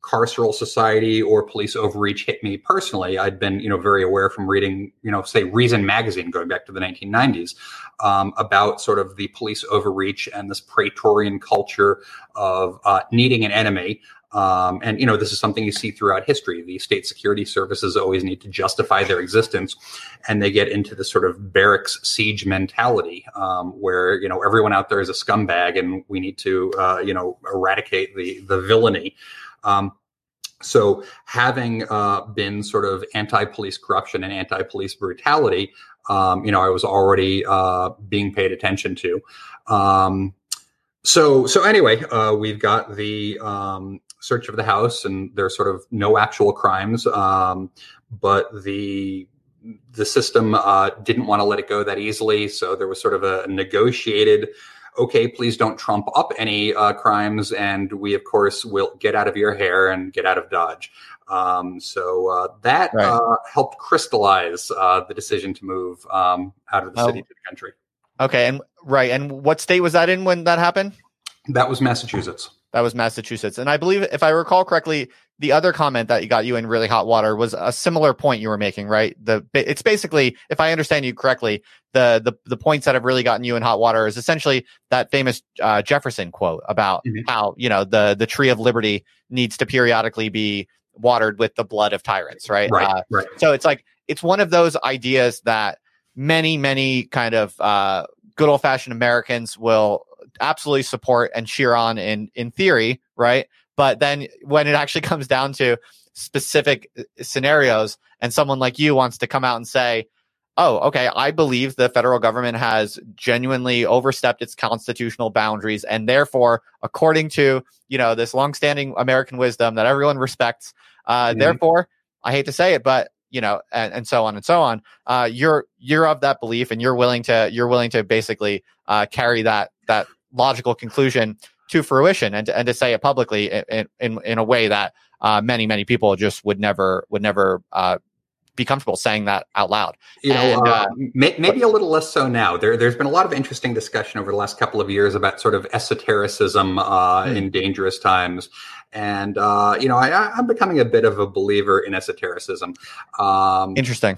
carceral society or police overreach hit me personally. I'd been, you know, very aware from reading, you know, say Reason magazine going back to the 1990s um, about sort of the police overreach and this Praetorian culture of uh, needing an enemy. Um, and you know this is something you see throughout history. The state security services always need to justify their existence, and they get into this sort of barracks siege mentality, um, where you know everyone out there is a scumbag, and we need to uh, you know eradicate the the villainy. Um, so, having uh, been sort of anti-police corruption and anti-police brutality, um, you know, I was already uh, being paid attention to. Um, so, so anyway, uh, we've got the um, search of the house, and there's sort of no actual crimes, um, but the the system uh, didn't want to let it go that easily. So there was sort of a negotiated okay, please don't trump up any uh, crimes, and we of course will get out of your hair and get out of Dodge. Um, so uh, that right. uh, helped crystallize uh, the decision to move um, out of the oh. city to the country. Okay, and right, and what state was that in when that happened? That was Massachusetts. That was Massachusetts, and I believe, if I recall correctly, the other comment that you got you in really hot water was a similar point you were making, right? The it's basically, if I understand you correctly, the the the points that have really gotten you in hot water is essentially that famous uh, Jefferson quote about mm-hmm. how you know the the tree of liberty needs to periodically be watered with the blood of tyrants, right? Right. Uh, right. So it's like it's one of those ideas that many many kind of uh, good old fashioned Americans will absolutely support and cheer on in in theory, right? But then when it actually *laughs* comes down to specific uh, scenarios and someone like you wants to come out and say, oh, okay, I believe the federal government has genuinely overstepped its constitutional boundaries. And therefore, according to, you know, this longstanding American wisdom that everyone respects, uh, mm-hmm. therefore, I hate to say it, but you know, and, and so on and so on. Uh, you're, you're of that belief and you're willing to, you're willing to basically, uh, carry that, that logical conclusion to fruition and to, and to say it publicly in, in, in a way that uh, many many people just would never would never uh, be comfortable saying that out loud. You know, uh, uh may, maybe a little less so now. There, has been a lot of interesting discussion over the last couple of years about sort of esotericism uh, mm. in dangerous times. And, uh, you know, I, am becoming a bit of a believer in esotericism. Um, Interesting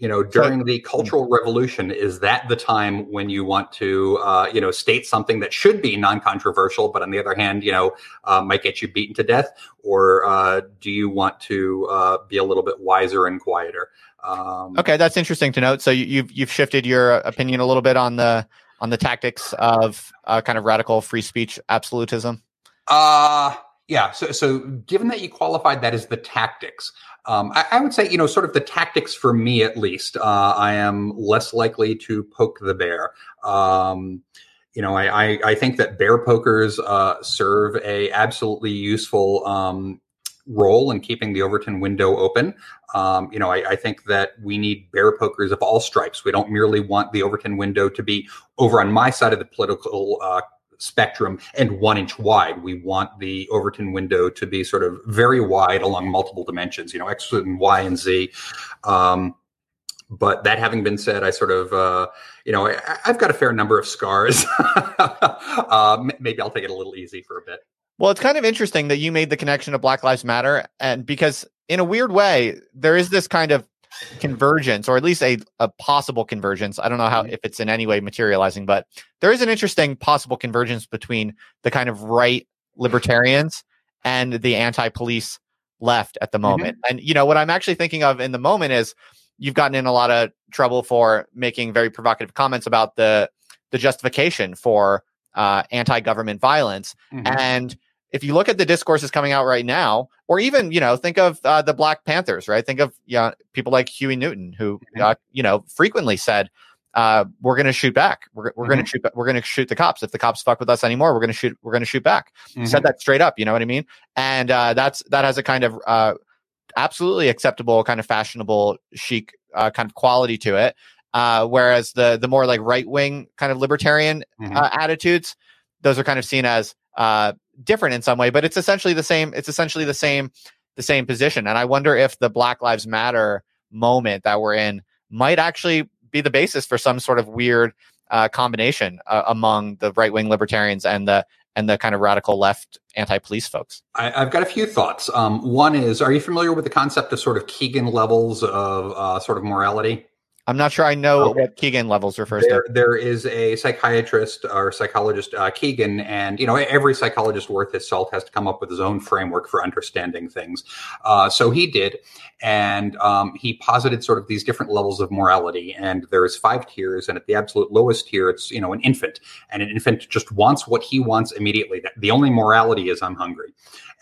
you know during the cultural revolution is that the time when you want to uh, you know state something that should be non-controversial but on the other hand you know uh, might get you beaten to death? Or uh, do you want to uh, be a little bit wiser and quieter? Um, okay that's interesting to note. So you've you've shifted your opinion a little bit on the on the tactics of uh, kind of radical free speech absolutism? Uh yeah. So so given that you qualified that as the tactics um, I, I, would say, you know, sort of the tactics for me at least, uh, I am less likely to poke the bear. Um, you know, I, I, I think that bear pokers uh, serve a absolutely useful um, role in keeping the Overton window open. Um, you know, I, I, think that we need bear pokers of all stripes. We don't merely want the Overton window to be over on my side of the political uh, spectrum and one inch wide. We want the Overton window to be sort of very wide along multiple dimensions, you know, X and Y and Z. Um, but that having been said, I sort of, uh, you know, I, have got a fair number of scars. *laughs* uh, maybe I'll take it a little easy for a bit. Well, it's kind of interesting that you made the connection to Black Lives Matter, and because in a weird way, there is this kind of convergence, or at least a, a possible convergence. I don't know how mm-hmm. if it's in any way materializing, but there is an interesting possible convergence between the kind of right libertarians and the anti-police left at the mm-hmm. moment. Mm-hmm. And you know what I'm actually thinking of in the moment is you've gotten in a lot of trouble for making very provocative comments about the the justification for uh, anti-government violence. Mm-hmm. And if you look at the discourses coming out right now, or even you know think of uh, the Black Panthers, right? Think of you know, people like Huey Newton, who mm-hmm. uh, you know frequently said, uh, "We're going to shoot back. We're, we're mm-hmm. going to shoot. We're going to shoot the cops. If the cops fuck with us anymore, we're going to shoot. We're going to shoot back." Mm-hmm. Said that straight up. You know what I mean? And uh, that's that has a kind of uh, absolutely acceptable, kind of fashionable, chic uh, kind of quality to it. Uh, whereas the the more like right wing kind of libertarian mm-hmm. uh, attitudes, those are kind of seen as uh, different in some way, but it's essentially the same. It's essentially the same the same position. And I wonder if the Black Lives Matter moment that we're in might actually be the basis for some sort of weird uh, combination uh, among the right wing libertarians and the and the kind of radical left anti-police folks? I, have got a few thoughts. Um, one is, are you familiar with the concept of sort of Kegan levels of uh, sort of morality? I'm not sure I know okay. what Kegan levels refers there, to. There is a psychiatrist or psychologist, uh, Kegan, and you know every psychologist worth his salt has to come up with his own framework for understanding things. Uh, so he did, and um, he posited sort of these different levels of morality. And there's five tiers, and at the absolute lowest tier, it's you know an infant, and an infant just wants what he wants immediately. The only morality is I'm hungry.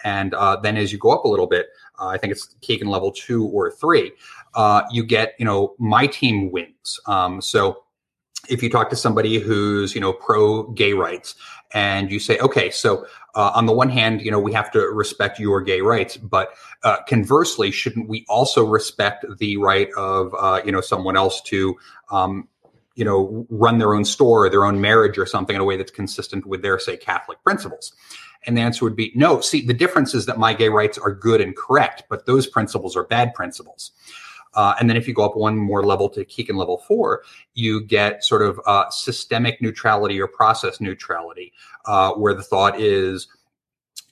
And uh, then as you go up a little bit, uh, I think it's Kegan level two or three uh, you get, you know, my team wins. Um, so if you talk to somebody who's, you know, pro gay rights and you say, okay, so uh, on the one hand, you know, we have to respect your gay rights, but uh, conversely, shouldn't we also respect the right of, uh, you know, someone else to, um, you know, run their own store or their own marriage or something in a way that's consistent with their, say, Catholic principles? And the answer would be no. See, the difference is that my gay rights are good and correct, but those principles are bad principles. Uh, and then if you go up one more level to Kegan level four, you get sort of uh, systemic neutrality or process neutrality, uh, where the thought is,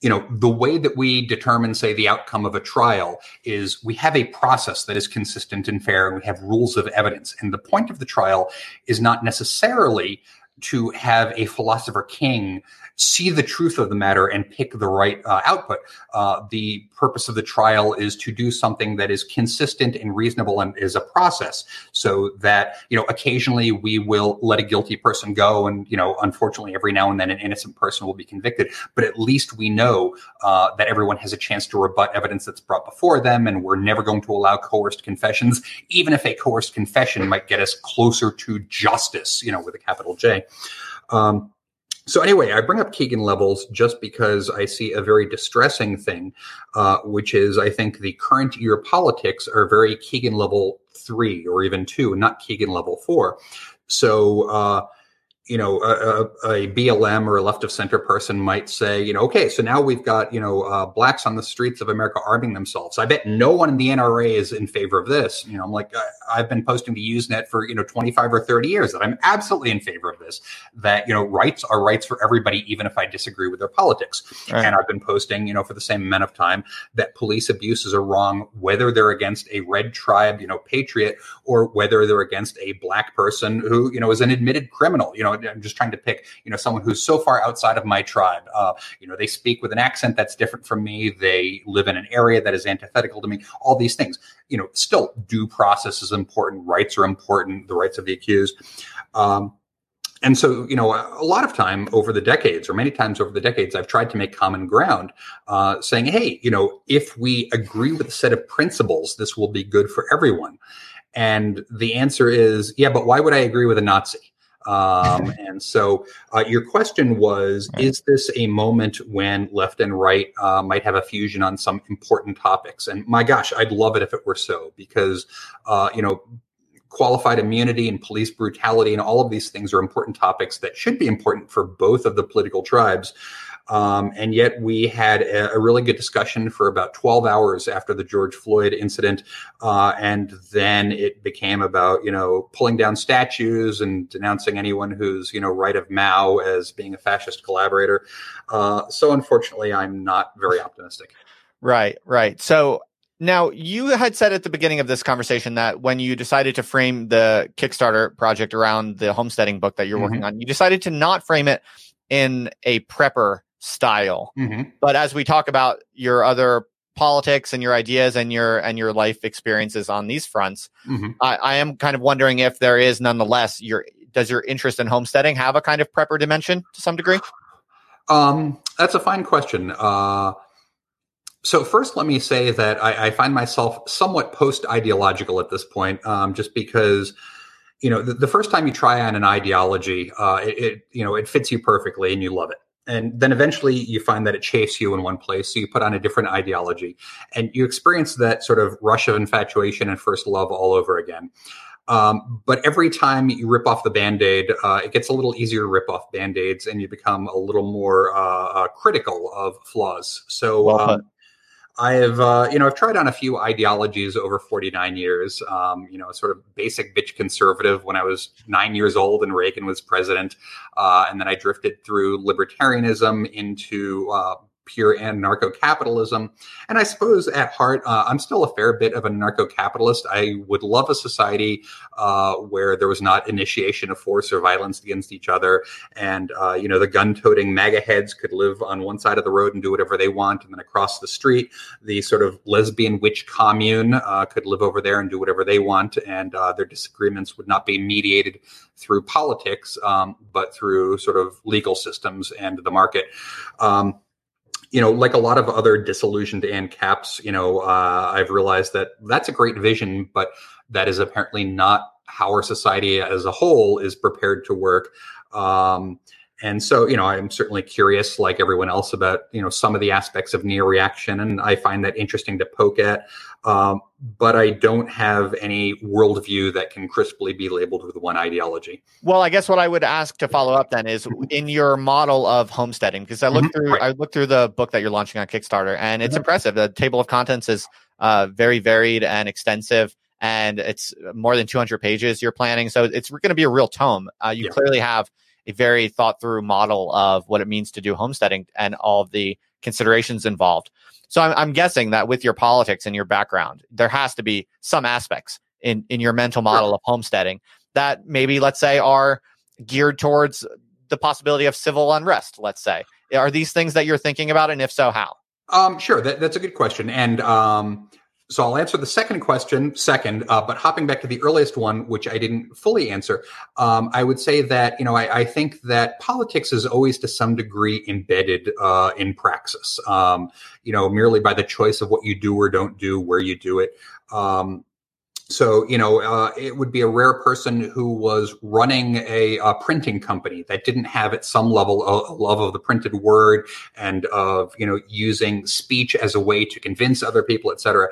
you know, the way that we determine, say, the outcome of a trial is we have a process that is consistent and fair, and we have rules of evidence. And the point of the trial is not necessarily to have a philosopher king see the truth of the matter and pick the right uh, output. Uh, the purpose of the trial is to do something that is consistent and reasonable and is a process so that, you know, occasionally we will let a guilty person go. And, you know, unfortunately, every now and then an innocent person will be convicted. But at least we know uh, that everyone has a chance to rebut evidence that's brought before them. And we're never going to allow coerced confessions, even if a coerced confession might get us closer to justice, you know, with a capital J. Um, so anyway, I bring up Kegan levels just because I see a very distressing thing, uh, which is I think the current year politics are very Kegan level three or even two, not Kegan level four. So uh, you know, a, a, BLM or a left of center person might say, you know, okay, so now we've got, you know, uh, blacks on the streets of America arming themselves. I bet no one in the NRA is in favor of this. You know, I'm like, I, have been posting to Usenet for, you know, 25 or 30 years that I'm absolutely in favor of this, that, you know, rights are rights for everybody, even if I disagree with their politics. Right. And I've been posting, you know, for the same amount of time that police abuses are wrong, whether they're against a red tribe, you know, patriot, or whether they're against a black person who, you know, is an admitted criminal, you I'm just trying to pick, you know, someone who's so far outside of my tribe. Uh, you know, they speak with an accent that's different from me. They live in an area that is antithetical to me. All these things, you know, still due process is important. Rights are important. The rights of the accused. Um, and so, you know, a lot of time over the decades, or many times over the decades, I've tried to make common ground, uh, saying, "Hey, you know, if we agree with a set of principles, this will be good for everyone." And the answer is, yeah, but why would I agree with a Nazi? Um, and so, uh, your question was: Is this a moment when left and right uh, might have a fusion on some important topics? And my gosh, I'd love it if it were so, because uh, you know, qualified immunity and police brutality and all of these things are important topics that should be important for both of the political tribes. Um, and yet we had a, a, really good discussion for about 12 hours after the George Floyd incident. Uh, and then it became about, you know, pulling down statues and denouncing anyone who's, you know, right of Mao as being a fascist collaborator. Uh, so unfortunately, I'm not very optimistic. Right, right. So now, you had said at the beginning of this conversation that when you decided to frame the Kickstarter project around the homesteading book that you're mm-hmm. working on, you decided to not frame it in a prepper style. Mm-hmm. But as we talk about your other politics and your ideas and your and your life experiences on these fronts, mm-hmm. I, I, am kind of wondering if there is nonetheless your does your interest in homesteading have a kind of prepper dimension to some degree? Um, that's a fine question. Uh, so first, let me say that I, I find myself somewhat post ideological at this point, um, just because you know the, the, first time you try on an ideology, uh, it, it you know it fits you perfectly and you love it and then eventually you find that it chafes you in one place so you put on a different ideology. And you experience that sort of rush of infatuation and first love all over again. Um, but every time you rip off the band-aid uh, it gets a little easier to rip off band-aids and you become a little more uh, uh, critical of flaws. So well, um, I have, uh, you know, I've tried on a few ideologies over 49 years. Um, you know, sort of basic bitch conservative when I was nine years old and Reagan was president. Uh, and then I drifted through libertarianism into uh, pure anarcho capitalism. And I suppose at heart, uh, I'm still a fair bit of a anarcho capitalist. I would love a society uh, where there was not initiation of force or violence against each other. And, uh, you know, the gun toting MAGA heads could live on one side of the road and do whatever they want. And then across the street, the sort of lesbian witch commune uh, could live over there and do whatever they want. And uh, their disagreements would not be mediated through politics, um, but through sort of legal systems and the market. Um, you know, like a lot of other disillusioned ANCAPs, you know, uh, I've realized that that's a great vision, but that is apparently not how our society as a whole is prepared to work. Um, and so, you know, I'm certainly curious, like everyone else, about you know some of the aspects of neoreaction, and I find that interesting to poke at. Um, but I don't have any worldview that can crisply be labeled with one ideology. Well, I guess what I would ask to follow up then is in your model of homesteading, because I looked mm-hmm. through right. I looked through the book that you're launching on Kickstarter, and it's mm-hmm. impressive. The table of contents is uh, very varied and extensive and it's more than 200 pages you're planning. So it's going to be a real tome. Uh, you yeah. clearly have a very thought through model of what it means to do homesteading and all of the considerations involved. So I'm, I'm, guessing that with your politics and your background, there has to be some aspects in, in your mental model sure. of homesteading that maybe, let's say, are geared towards the possibility of civil unrest, let's say. Are these things that you're thinking about? And if so, how? Um, sure, that, that's a good question. And um, so I'll answer the second question second, uh, but hopping back to the earliest one, which I didn't fully answer, um, I would say that you know I, I, think that politics is always to some degree embedded uh, in praxis. Um, you know, merely by the choice of what you do or don't do, where you do it. Um, so, you know, uh, it would be a rare person who was running a, a, printing company that didn't have at some level a, a, love of the printed word and of, you know, using speech as a way to convince other people, et cetera.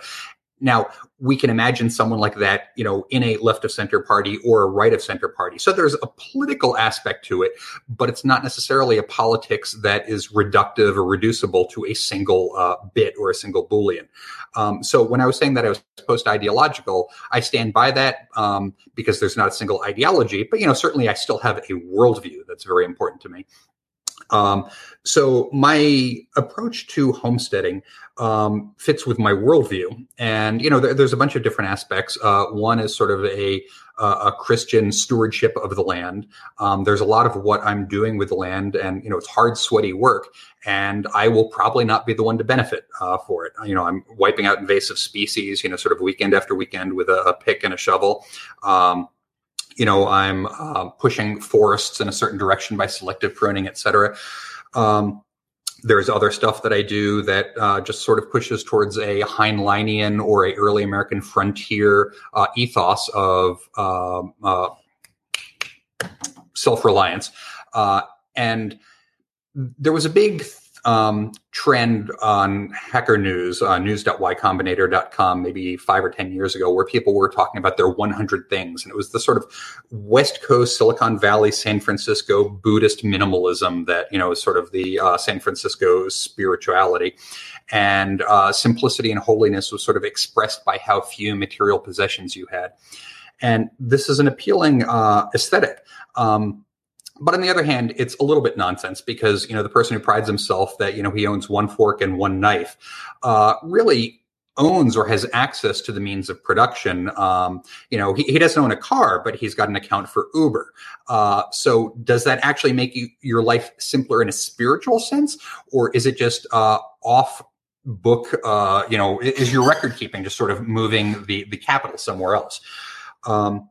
Now, we can imagine someone like that, you know, in a left of center party or a right of center party. So there's a political aspect to it, but it's not necessarily a politics that is reductive or reducible to a single uh, bit or a single Boolean. Um, so when I was saying that I was post ideological, I stand by that um, because there's not a single ideology, but, you know, certainly I still have a worldview that's very important to me. Um, so my approach to homesteading um, fits with my worldview, and you know, there, there's a bunch of different aspects. Uh, one is sort of a a Christian stewardship of the land. Um, there's a lot of what I'm doing with the land, and you know, it's hard, sweaty work, and I will probably not be the one to benefit uh, for it. You know, I'm wiping out invasive species, you know, sort of weekend after weekend with a, a pick and a shovel. Um, you know, I'm uh, pushing forests in a certain direction by selective pruning, et cetera. Um, there's other stuff that I do that uh, just sort of pushes towards a Heinleinian or a early American frontier uh, ethos of um, uh, self reliance. Uh, and there was a big um, trend on Hacker News, uh, news.ycombinator.com, maybe five or 10 years ago, where people were talking about their 100 things. And it was the sort of West Coast, Silicon Valley, San Francisco Buddhist minimalism that, you know, is sort of the uh, San Francisco spirituality. And uh, simplicity and holiness was sort of expressed by how few material possessions you had. And this is an appealing uh, aesthetic. Um, but on the other hand, it's a little bit nonsense because you know the person who prides himself that you know he owns one fork and one knife uh, really owns or has access to the means of production. Um, you know, he, he, doesn't own a car, but he's got an account for Uber. Uh, so does that actually make you, your life simpler in a spiritual sense, or is it just uh, off book? Uh, you know, is your record keeping just sort of moving the the capital somewhere else? Um,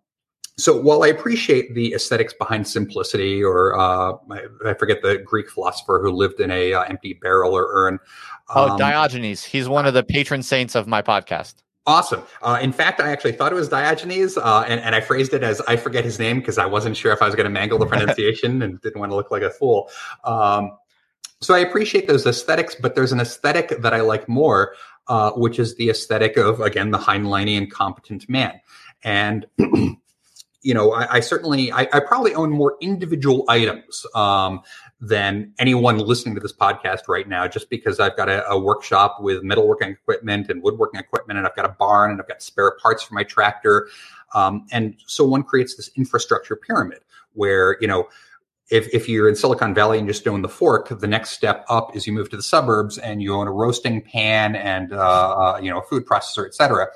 so while I appreciate the aesthetics behind simplicity, or uh, I, I, forget the Greek philosopher who lived in a uh, empty barrel or urn. Oh, um, oh, Diogenes. He's one of the patron saints of my podcast. Awesome. Uh, in fact, I actually thought it was Diogenes, uh, and, and I phrased it as I forget his name because I wasn't sure if I was going to mangle the *laughs* pronunciation and didn't want to look like a fool. Um, so I appreciate those aesthetics, but there's an aesthetic that I like more, uh, which is the aesthetic of, again, the Heinleinian competent man. And *clears throat* you know, I, I certainly, I, I, probably own more individual items um, than anyone listening to this podcast right now, just because I've got a, a, workshop with metalworking equipment and woodworking equipment, and I've got a barn and I've got spare parts for my tractor. Um, and so one creates this infrastructure pyramid where, you know, if, if you're in Silicon Valley and just own the fork, the next step up is you move to the suburbs and you own a roasting pan and, uh, uh you know, a food processor, et cetera.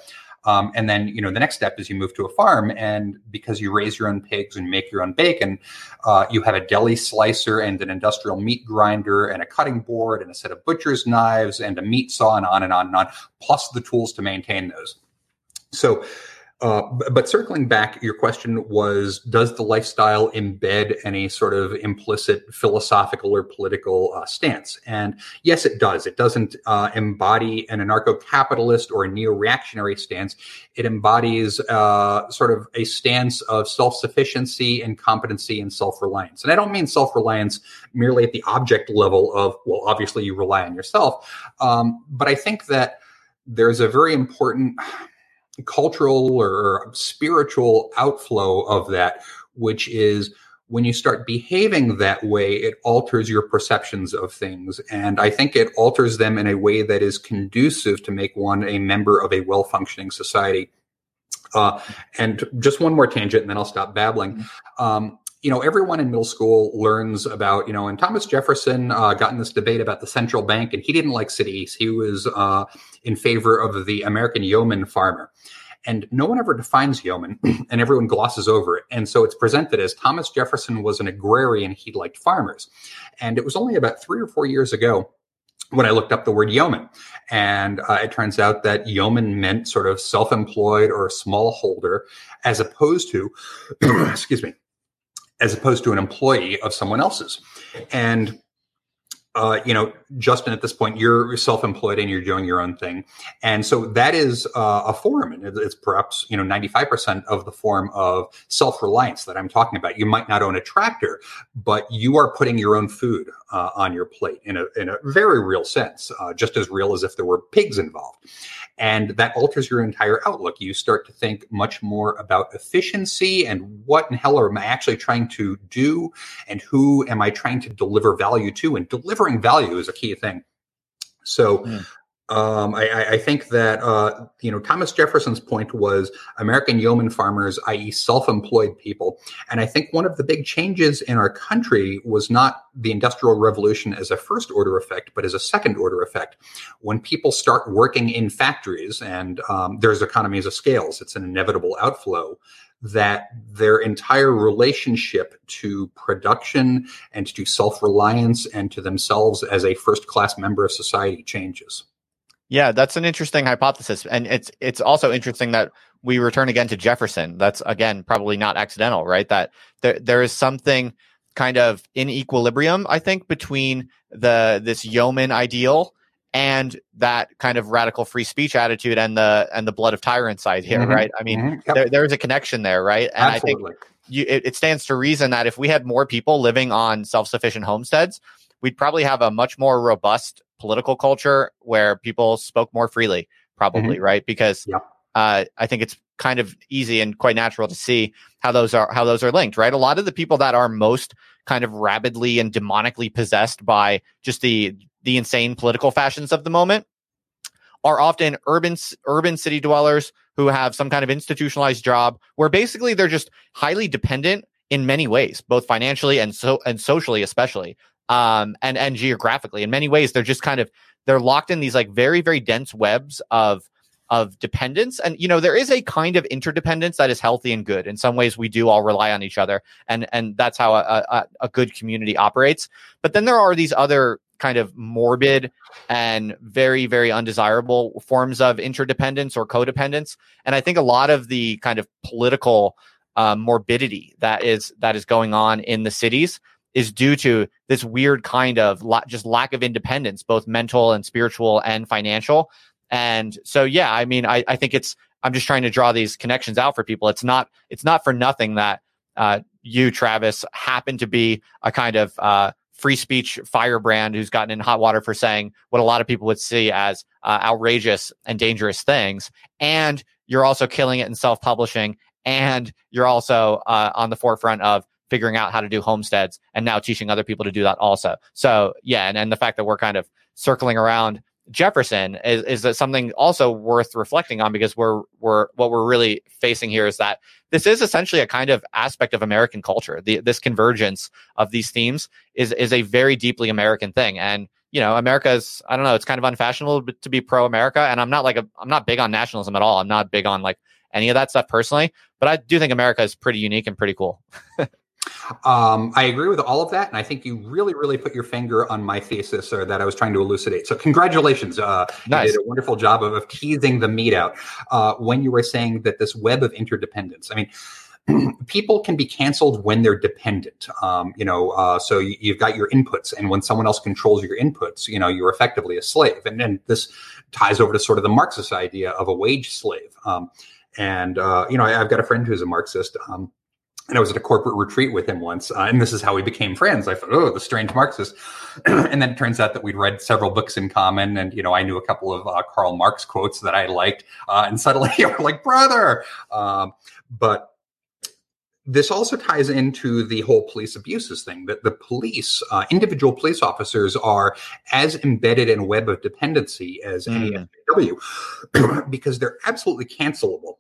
Um, and then, you know, the next step is you move to a farm, and because you raise your own pigs and make your own bacon, uh, you have a deli slicer and an industrial meat grinder and a cutting board and a set of butcher's knives and a meat saw and on and on and on, plus the tools to maintain those. So uh, but circling back, your question was Does the lifestyle embed any sort of implicit philosophical or political uh, stance? And yes, it does. It doesn't uh, embody an anarcho capitalist or a neo reactionary stance. It embodies uh, sort of a stance of self sufficiency and competency and self reliance. And I don't mean self reliance merely at the object level of, well, obviously you rely on yourself. Um, but I think that there's a very important cultural or spiritual outflow of that, which is when you start behaving that way, it alters your perceptions of things. And I think it alters them in a way that is conducive to make one a member of a well functioning society. Uh, and just one more tangent, and then I'll stop babbling. Mm-hmm. Um, you know, everyone in middle school learns about, you know, and Thomas Jefferson uh, got in this debate about the central bank, and he didn't like cities. He was uh, in favor of the American yeoman farmer. And no one ever defines yeoman, *clears throat* and everyone glosses over it. And so it's presented as Thomas Jefferson was an agrarian, he liked farmers. And it was only about three or four years ago when I looked up the word yeoman. And uh, it turns out that yeoman meant sort of self employed or smallholder, as opposed to, *clears throat* excuse me, as opposed to an employee of someone else's. And uh, you know, Justin, at this point, you're self-employed and you're doing your own thing, and so that is uh, a form, and it's perhaps you know 95% of the form of self-reliance that I'm talking about. You might not own a tractor, but you are putting your own food uh, on your plate in a in a very real sense, uh, just as real as if there were pigs involved. And that alters your entire outlook. You start to think much more about efficiency and what in hell am I actually trying to do and who am I trying to deliver value to? And delivering value is a key thing. So, mm. Um, I, I, think that uh, you know Thomas Jefferson's point was American yeoman farmers, i.e., self-employed people, and I think one of the big changes in our country was not the Industrial Revolution as a first-order effect, but as a second-order effect. When people start working in factories, and um, there's economies of scales, it's an inevitable outflow. That their entire relationship to production and to self-reliance and to themselves as a first-class member of society changes. Yeah, that's an interesting hypothesis, and it's it's also interesting that we return again to Jefferson. That's again probably not accidental, right? That there there is something kind of in equilibrium, I think, between the this yeoman ideal and that kind of radical free speech attitude and the and the blood of tyrants side here, mm-hmm. right? I mean, mm-hmm. yep. there, there's a connection there, right? And Absolutely. I think you, it, it stands to reason that if we had more people living on self-sufficient homesteads, we'd probably have a much more robust political culture where people spoke more freely, probably, right? Because Yeah. uh, I think it's kind of easy and quite natural to see how those are how those are linked, right? A lot of the people that are most kind of rabidly and demonically possessed by just the the insane political fashions of the moment are often urban urban city dwellers who have some kind of institutionalized job where basically they're just highly dependent in many ways, both financially and so and socially, especially, um, and and geographically. In many ways, they're just kind of they're locked in these like very very dense webs of of dependence. And you know there is a kind of interdependence that is healthy and good. In some ways we do all rely on each other and and that's how a, a, a good community operates. But then there are these other kind of morbid and very very undesirable forms of interdependence or codependence. And i think a lot of the kind of political uh, morbidity that is that is going on in the cities is due to this weird kind of la- just lack of independence both mental and spiritual and financial. And so yeah i mean I, I think it's i'm just trying to draw these connections out for people. It's not it's not for nothing that uh, you travis happen to be a kind of uh, free speech firebrand who's gotten in hot water for saying what a lot of people would see as uh, outrageous and dangerous things. And you're also killing it in self publishing. And you're also uh, on the forefront of figuring out how to do homesteads and now teaching other people to do that also. So, yeah. And, and the fact that we're kind of circling around Jefferson is, is that something also worth reflecting on because we're, we're, what we're really facing here is that this is essentially a kind of aspect of American culture. The, this convergence of these themes is is a very deeply American thing. And you know, America's I don't know, it's kind of unfashionable to be pro America. And I'm not like a I'm not big on nationalism at all. I'm not big on like any of that stuff personally. But I do think America is pretty unique and pretty cool. *laughs* Um, I agree with all of that, and I think you really, really put your finger on my thesis or that I was trying to elucidate. So, congratulations! Uh, Nice. You did a wonderful job of, of teasing the meat out uh, when you were saying that this web of interdependence. I mean, *clears throat* people can be canceled when they're dependent. Um, you know, uh, so you, you've got your inputs, and when someone else controls your inputs, you know, you're effectively a slave. And then this ties over to sort of the Marxist idea of a wage slave. Um, and uh, you know, I, I've got a friend who's a Marxist. Um, and I was at a corporate retreat with him once, uh, and this is how we became friends. I thought, oh, the strange Marxist, *clears throat* and then it turns out that we'd read several books in common, and you know, I knew a couple of uh, Karl Marx quotes that I liked, uh, and *laughs* suddenly we're like brother. Um, but this also ties into the whole police abuses thing that the police, uh, individual police officers, are as embedded in a web of dependency as any Mm. SJW *clears throat* because they're absolutely cancelable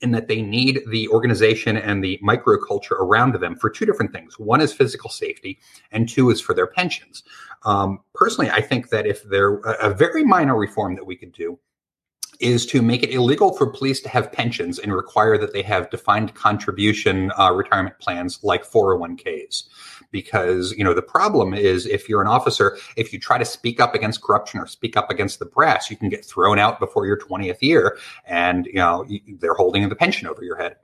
in that they need the organization and the microculture around them for two different things. One is physical safety, and two is for their pensions. Um, personally, I think that if there a, very minor reform that we could do is to make it illegal for police to have pensions and require that they have defined contribution uh, retirement plans like 401ks because you know the problem is if you're an officer if you try to speak up against corruption or speak up against the brass you can get thrown out before your 20th year and you know they're holding the pension over your head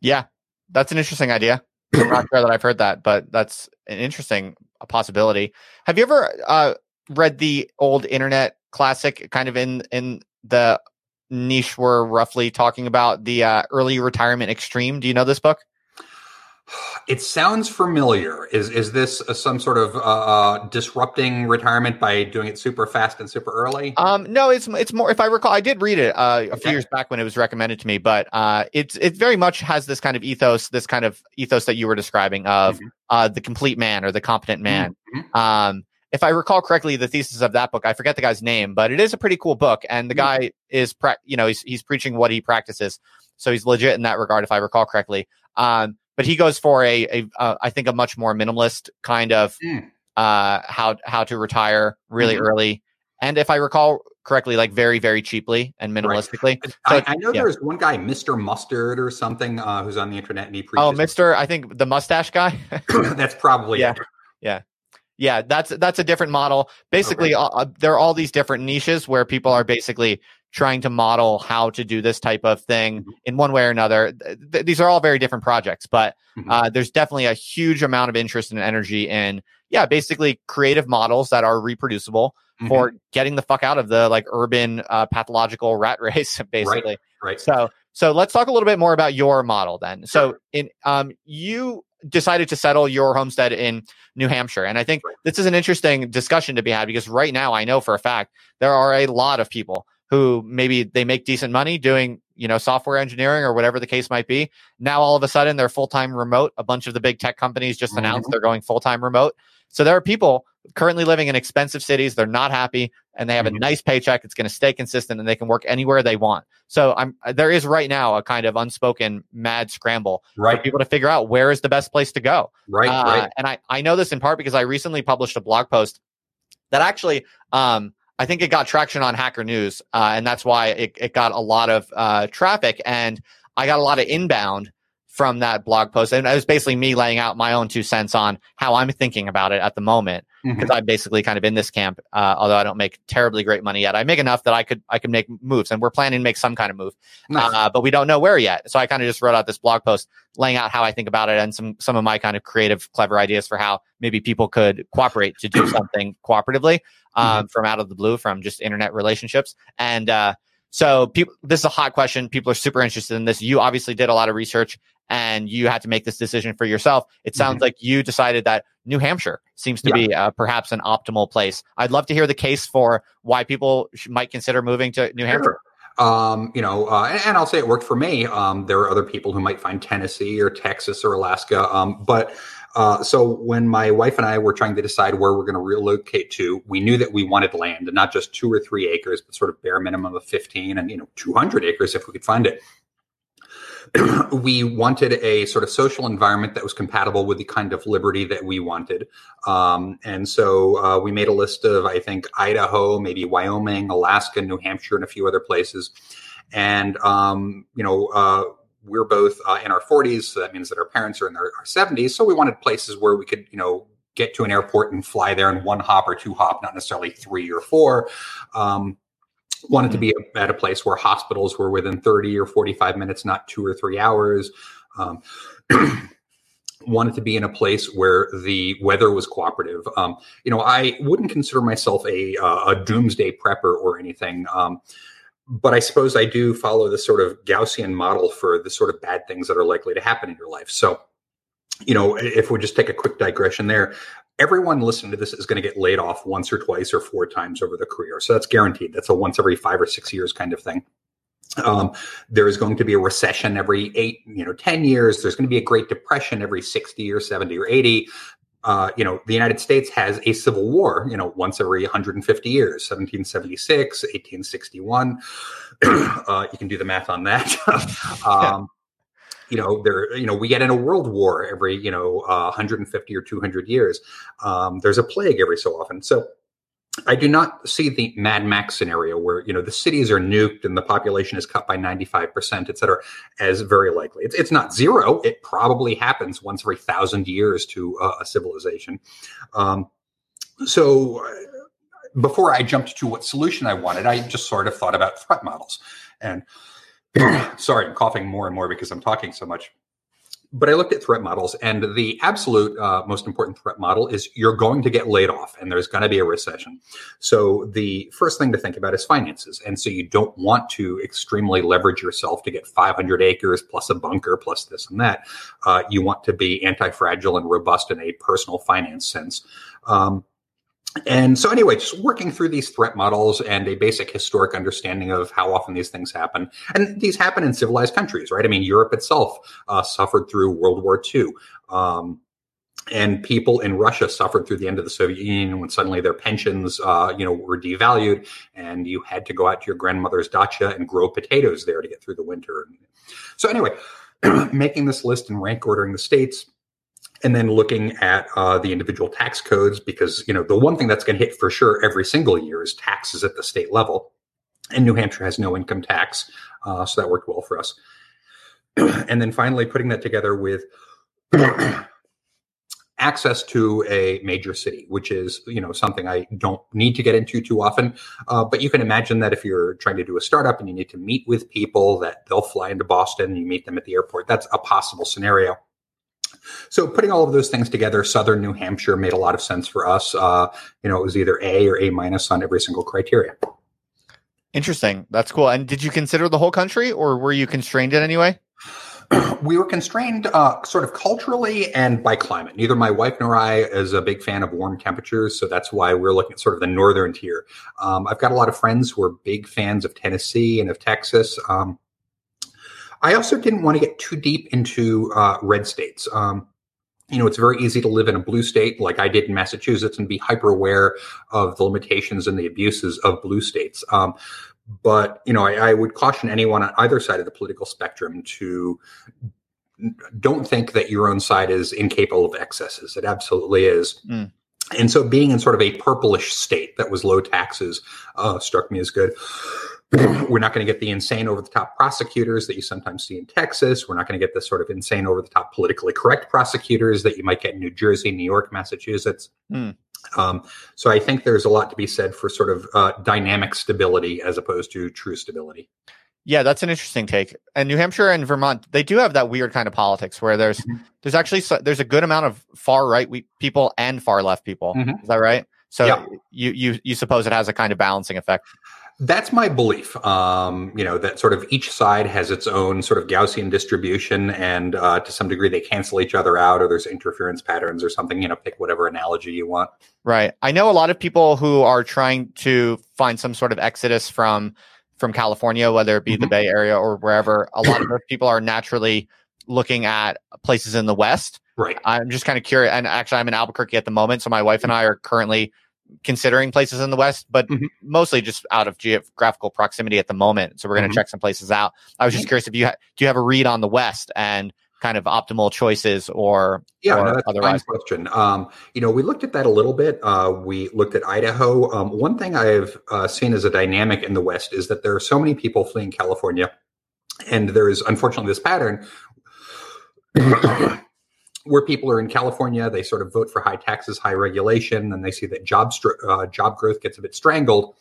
Yeah, that's an interesting idea. *clears throat* I'm not sure that I've heard that, but that's an interesting possibility. Have you ever uh, read the old internet classic, kind of in in the niche we're roughly talking about, the uh, early retirement extreme? Do you know this book? It sounds familiar. Is is this uh, some sort of uh, uh, disrupting retirement by doing it super fast and super early? Um, no, it's it's more. If I recall, I did read it uh, a few years back when it was recommended to me, but uh, it's it very much has this kind of ethos, this kind of ethos that you were describing of Mhm. uh, the complete man or the competent man. Mhm. Um, if I recall correctly, the thesis of that book, I forget the guy's name, but it is a pretty cool book, and the Mhm. guy is, pra- you know, he's he's preaching what he practices, so he's legit in that regard, if I recall correctly. Um, but he goes for a, a uh, I think a much more minimalist kind of Mm. uh how how to retire really Mhm. early, and if I recall correctly, like very very cheaply and minimalistically. So I, I know yeah. there's one guy, Mr. Mustard or something, uh, who's on the internet and he preaches. Oh, Mister, I think the mustache guy. *laughs* That's probably Yeah. it. yeah that's that's a different model basically uh, uh, there are all these different niches where people are basically trying to model how to do this type of thing Mhm. in one way or another Th- th- these are all very different projects but Mhm. uh, there's definitely a huge amount of interest and energy in yeah basically creative models that are reproducible Mhm. for getting the fuck out of the like urban uh, pathological rat *laughs* race basically right. so So let's talk a little bit more about your model then. So in um, you decided to settle your homestead in New Hampshire, and I think this is an interesting discussion to be had because right now I know for a fact there are a lot of people who maybe they make decent money doing you know software engineering or whatever the case might be. Now all of a sudden they're full time remote. A bunch of the big tech companies just mm-hmm. announced they're going full time remote. So there are people currently living in expensive cities. They're not happy and they have mm-hmm. a nice paycheck. It's going to stay consistent and they can work anywhere they want. So I'm, there is right now a kind of unspoken mad scramble right. for people to figure out where is the best place to go. Right. Uh, right. And I, I know this in part because I recently published a blog post that actually, um, I think it got traction on Hacker News, uh, and that's why it, it got a lot of uh, traffic. And I got a lot of inbound from that blog post. And it was basically me laying out my own two cents on how I'm thinking about it at the moment because mm-hmm. I'm basically kind of in this camp. Uh, although I don't make terribly great money yet, I make enough that I could I could make moves, and we're planning to make some kind of move, nice. uh, but we don't know where yet. So I kind of just wrote out this blog post laying out how I think about it and some some of my kind of creative, clever ideas for how maybe people could cooperate to do *clears throat* something cooperatively um, mm-hmm. from out of the blue from just internet relationships and. Uh, so people, this is a hot question. People are super interested in this. You obviously did a lot of research and you had to make this decision for yourself. It sounds mm-hmm. like you decided that New Hampshire seems to yeah. be uh, perhaps an optimal place. I'd love to hear the case for why people sh- might consider moving to New Hampshire. Um, you know, uh, and, and, I'll say it worked for me. Um, there are other people who might find Tennessee or Texas or Alaska. Um, but uh, so when my wife and I were trying to decide where we're going to relocate to, we knew that we wanted land and not just two or three acres, but sort of bare minimum of 15 and, you know, 200 acres if we could find it. *clears throat* we wanted a sort of social environment that was compatible with the kind of liberty that we wanted. Um, and so uh, we made a list of, I think, Idaho, maybe Wyoming, Alaska, New Hampshire, and a few other places. And, um, you know, uh, we're both uh, in our 40s, so that means that our parents are in their 70s. So we wanted places where we could, you know, get to an airport and fly there in one hop or two hop, not necessarily three or four. Um, wanted to be at a place where hospitals were within 30 or 45 minutes, not two or three hours. Um, *clears throat* wanted to be in a place where the weather was cooperative. Um, you know, I wouldn't consider myself a, uh, a doomsday prepper or anything. Um, but I suppose I do follow the sort of Gaussian model for the sort of bad things that are likely to happen in your life. So, you know, if we just take a quick digression there, everyone listening to this is going to get laid off once or twice or four times over the career. So that's guaranteed. That's a once every five or six years kind of thing. Um, there is going to be a recession every eight, you know, 10 years. There's going to be a Great Depression every 60 or 70 or 80. Uh, you know, the United States has a civil war, you know, once every 150 years, 1776, 1861. *clears throat* uh, you can do the math on that. *laughs* um, you know there you know we get in a world war every you know uh, 150 or 200 years um, there's a plague every so often so I do not see the Mad Max scenario where you know the cities are nuked and the population is cut by ninety five percent, et cetera, as very likely. It's it's not zero. It probably happens once every thousand years to uh, a civilization. Um, so uh, before I jumped to what solution I wanted, I just sort of thought about threat models and *clears throat* sorry, I'm coughing more and more because I'm talking so much. But I looked at threat models, and the absolute uh, most important threat model is you're going to get laid off and there's going to be a recession. So, the first thing to think about is finances. And so, you don't want to extremely leverage yourself to get 500 acres plus a bunker plus this and that. Uh, you want to be anti fragile and robust in a personal finance sense. Um, and so anyway just working through these threat models and a basic historic understanding of how often these things happen. And these happen in civilized countries right? I mean europe itself uh, suffered through world war ii um, and people in Russia suffered through the end of the Soviet Union when suddenly their pensions, uh, you know, were devalued, and you had to go out to your grandmother's dacha and grow potatoes there to get through the winter. So anyway, *clears throat* making this list and rank ordering the states, and then looking at uh, the individual tax codes because you know the one thing that's going to hit for sure every single year is taxes at the state level. And new hampshire has no income tax uh, so that worked well for us. *clears throat* And then finally putting that together with *clears throat* access to a major city which is you know something i don't need to get into too often. Uh, but you can imagine that if you're trying to do a startup and you need to meet with people that they'll fly into boston and you meet them at the airport. That's a possible scenario so putting all of those things together, Southern New Hampshire made a lot of sense for us. Uh, you know, it was either A or A minus on every single criteria. Interesting. That's cool. And did you consider the whole country, or were you constrained in any way? *clears throat* we were constrained uh, sort of culturally and by climate. Neither my wife nor I is a big fan of warm temperatures, so that's why we're looking at sort of the northern tier. Um, I've got a lot of friends who are big fans of Tennessee and of Texas. Um, I also didn't want to get too deep into uh, red states. Um, you know, it's very easy to live in a blue state like I did in Massachusetts and be hyper aware of the limitations and the abuses of blue states. Um, but you know, I, I, would caution anyone on either side of the political spectrum to don't think that your own side is incapable of excesses. It absolutely is. Mm. And so, being in sort of a purplish state that was low taxes uh, struck me as good. We're not going to get the insane over the top prosecutors that you sometimes see in Texas. We're not going to get the sort of insane over the top politically correct prosecutors that you might get in New Jersey, New York, Massachusetts. Mm. Um, so I think there's a lot to be said for sort of uh, dynamic stability as opposed to true stability. Yeah, that's an interesting take. And New Hampshire and Vermont, they do have that weird kind of politics where there's mm-hmm. there's actually there's a good amount of far right people and far left people. Mm-hmm. Is that right? So yeah. you you you suppose it has a kind of balancing effect. That's my belief. Um, you know that sort of each side has its own sort of Gaussian distribution, and uh, to some degree they cancel each other out, or there's interference patterns or something. You know, pick whatever analogy you want. Right. I know a lot of people who are trying to find some sort of exodus from from California, whether it be mm-hmm. the Bay Area or wherever. A lot of those people are naturally looking at places in the West. Right. I'm just kind of curious, and actually, I'm in Albuquerque at the moment, so my wife and I are currently considering places in the West, but mm-hmm. mostly just out of geographical proximity at the moment. So we're going to mm-hmm. check some places out. I was just curious if you ha- do you have a read on the West and kind of optimal choices or yeah, or no, that's otherwise? a question. Um, you know, we looked at that a little bit. Uh, we looked at Idaho. Um, one thing I've uh, seen as a dynamic in the West is that there are so many people fleeing California, and there is unfortunately this pattern where people are in California, they sort of vote for high taxes, high regulation, and they see that job uh, job growth gets a bit strangled.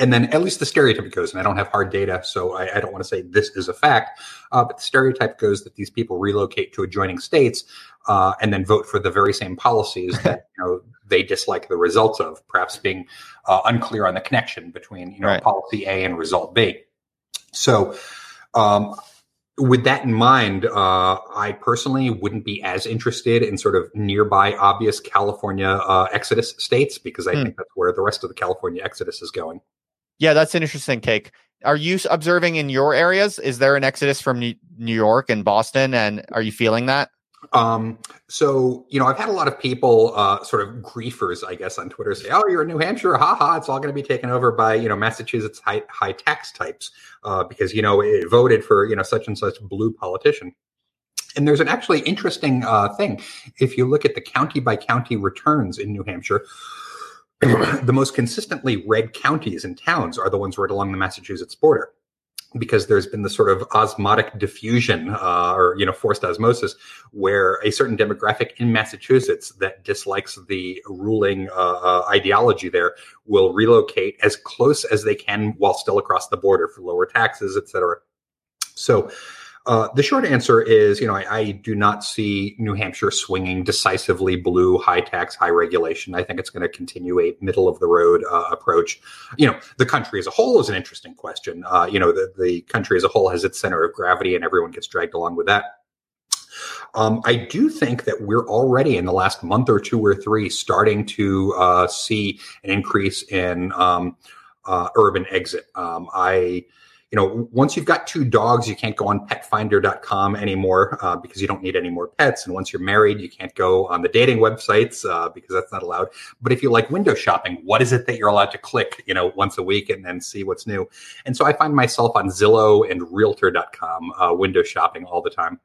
And then at least the stereotype goes, and I don't have hard data, so I, I don't want to say this is a fact, uh, but the stereotype goes that these people relocate to adjoining states uh, and then vote for the very same policies that *laughs* you know they dislike the results of, perhaps being uh, unclear on the connection between you know right. policy A and result B. So um, with that in mind, uh, I personally wouldn't be as interested in sort of nearby obvious California uh, exodus states because I mm. think that's where the rest of the California exodus is going. Yeah, that's an interesting take. Are you observing in your areas? Is there an exodus from New York and Boston, and are you feeling that? Um, so, you know, I've had a lot of people, uh, sort of griefers, I guess, on Twitter say, "Oh, you're in New Hampshire, haha! It's all going to be taken over by you know Massachusetts high, high tax types uh, because you know it voted for you know such and such blue politician." And there's an actually interesting uh, thing if you look at the county by county returns in New Hampshire. *clears throat* the most consistently red counties and towns are the ones right along the Massachusetts border because there's been this sort of osmotic diffusion uh, or you know forced osmosis where a certain demographic in massachusetts that dislikes the ruling uh, uh, ideology there will relocate as close as they can while still across the border for lower taxes et cetera. So uh, the short answer is, you know, I, I, do not see New Hampshire swinging decisively blue, high tax, high regulation. I think it's going to continue a middle of the road uh, approach. You know, the country as a whole is an interesting question. Uh, you know, the, the country as a whole has its center of gravity, and everyone gets dragged along with that. Um, I do think that we're already in the last month or two or three starting to uh, see an increase in um, uh, urban exit. Um, I you know, once you've got two dogs, you can't go on petfinder.com anymore uh, because you don't need any more pets. And once you're married, you can't go on the dating websites uh, because that's not allowed. But if you like window shopping, what is it that you're allowed to click, you know, once a week and then see what's new? And so I find myself on Zillow and realtor.com uh, window shopping all the time.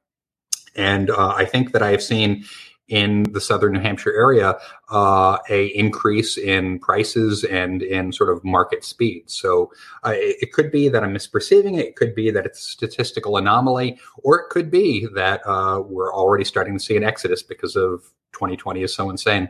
And uh, I think that I have seen in the southern New Hampshire area uh, a increase in prices and in sort of market speed. So uh, it, it, could be that I'm misperceiving it. It could be that it's a statistical anomaly, or it could be that uh, we're already starting to see an exodus because of 2020 is so insane.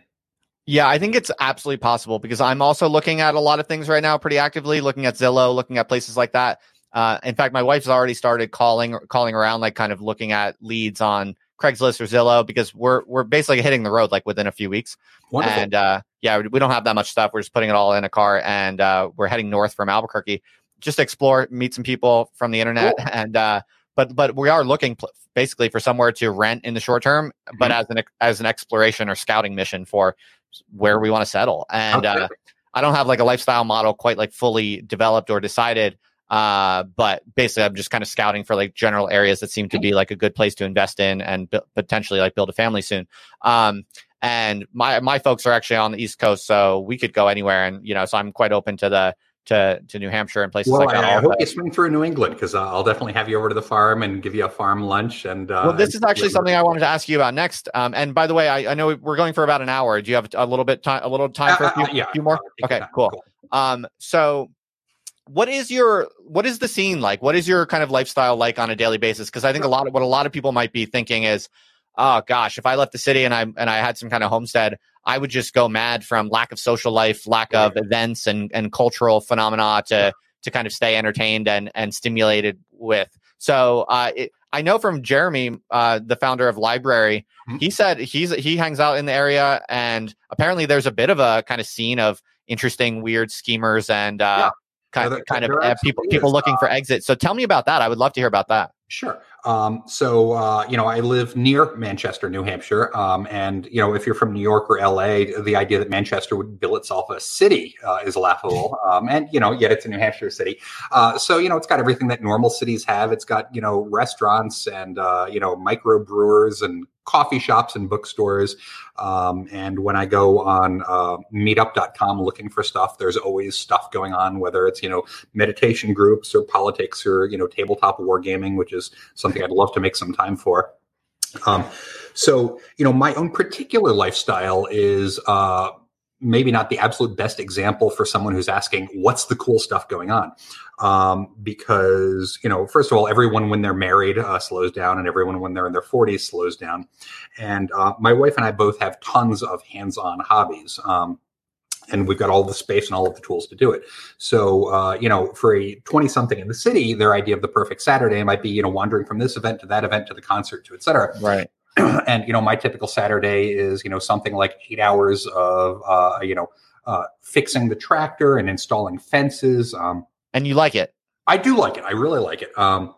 Yeah, I think it's absolutely possible because I'm also looking at a lot of things right now pretty actively, looking at Zillow, looking at places like that. Uh, in fact, my wife's already started calling calling around, like kind of looking at leads on Craigslist or Zillow because we're we're basically hitting the road like within a few weeks. Wonderful. And uh, yeah, we don't have that much stuff. We're just putting it all in a car and uh, we're heading north from Albuquerque. just explore, meet some people from the internet, Cool. *laughs* and uh, but but we are looking pl- basically for somewhere to rent in the short term, but Mhm. as an as an exploration or scouting mission for where we want to settle. And uh. I don't have like a lifestyle model quite like fully developed or decided. Uh, but basically, I'm just kind of scouting for like general areas that seem to be like a good place to invest in and bu- potentially like build a family soon. Um, and my my folks are actually on the East Coast, so we could go anywhere. And you know, so I'm quite open to the to to New Hampshire and places well, like that. I, I hope you swing through New England because uh, I'll definitely have you over to the farm and give you a farm lunch. And uh, well, this is actually something I wanted to ask you about next. Um, and by the way, I, I know we're going for about an hour. Do you have a little bit time, a little time for Uh, a few, uh, yeah, few more? uh, Okay, time. cool. Um, so what is your what is the scene like? What is your kind of lifestyle like on a daily basis? Because I think a lot of what a lot of people might be thinking is, oh gosh, if I left the city and I and I had some kind of homestead, I would just go mad from lack of social life, lack of events and and cultural phenomena to to kind of stay entertained and and stimulated with. So uh, it, I know from Jeremy, uh, the founder of LBRY, Mhm. he said he's he hangs out in the area, and apparently there's a bit of a kind of scene of interesting, weird schemers and uh. Kind, there- kind of there uh, people people is. looking for exits. So tell me about that. I would love to hear about that. Sure. Um, so, uh, you know, I live near Manchester, New Hampshire. Um, and, you know, if you're from New York or LA, the idea that Manchester would bill itself a city uh, is laughable. *laughs* Um, and, you know, yet it's a New Hampshire city. Uh, so, you know, it's got everything that normal cities have. It's got, you know, restaurants and, uh, you know, microbrewers and coffee shops and bookstores. Um, and when I go on uh, meetup.com looking for stuff, there's always stuff going on, whether it's, you know, meditation groups or politics or, you know, tabletop wargaming, which is something I'd love to make some time for. Um, so, you know, my own particular lifestyle is uh, maybe not the absolute best example for someone who's asking, what's the cool stuff going on? Um, because, you know, first of all, everyone when they're married uh, slows down, and everyone when they're in their 40s slows down. And uh, my wife and I both have tons of hands on hobbies. Um, and we've got all the space and all of the tools to do it. So, uh, you know, for a 20 something in the city, their idea of the perfect Saturday might be, you know, wandering from this event to that event to the concert to et cetera. Right. *clears throat* and, you know, my typical Saturday is, you know, something like eight hours of, uh, you know, uh, fixing the tractor and installing fences. Um, And you like it. I do like it. I really like it. Um,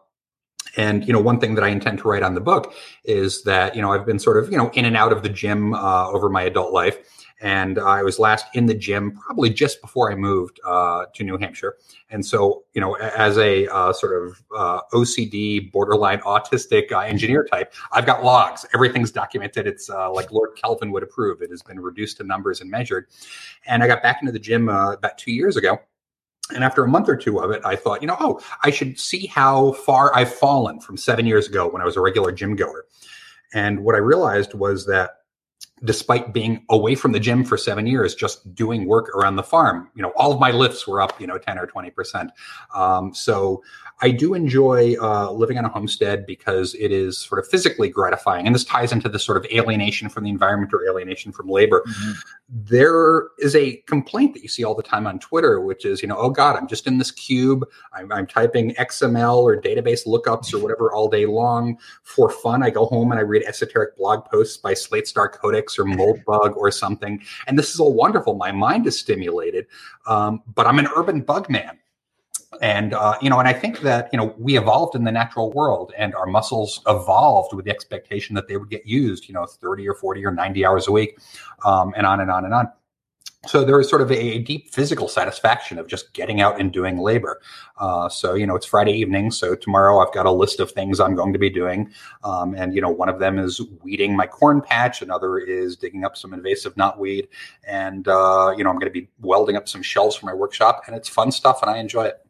and you know, one thing that I intend to write on the book is that you know I've been sort of you know in and out of the gym uh, over my adult life, and I was last in the gym probably just before I moved uh, to New Hampshire. And so you know, as a uh, sort of uh, OCD, borderline autistic uh, engineer type, I've got logs. Everything's documented. It's uh, like Lord Kelvin would approve. It has been reduced to numbers and measured. And I got back into the gym uh, about two years ago. And after a month or two of it, I thought, you know, oh, I should see how far I've fallen from seven years ago when I was a regular gym goer. And what I realized was that despite being away from the gym for seven years, just doing work around the farm, you know, all of my lifts were up, you know, 10 or 20%. Um, so I do enjoy uh, living on a homestead because it is sort of physically gratifying. And this ties into the sort of alienation from the environment or alienation from labor there is a complaint that you see all the time on Twitter, which is, you know, oh God, I'm just in this cube. I'm, I'm typing XML or database lookups or whatever all day long for fun. I go home and I read esoteric blog posts by Slate Star Codex or Moldbug or something. And this is all wonderful. My mind is stimulated, um, but I'm an urban bug man and uh, you know and i think that you know we evolved in the natural world and our muscles evolved with the expectation that they would get used you know 30 or 40 or 90 hours a week um, and on and on and on. So there is sort of a, deep physical satisfaction of just getting out and doing labor. Uh, so you know it's friday evening so tomorrow i've got a list of things i'm going to be doing um, and you know one of them is weeding my corn patch another is digging up some invasive knotweed and uh, you know i'm going to be welding up some shelves for my workshop and it's fun stuff and i enjoy it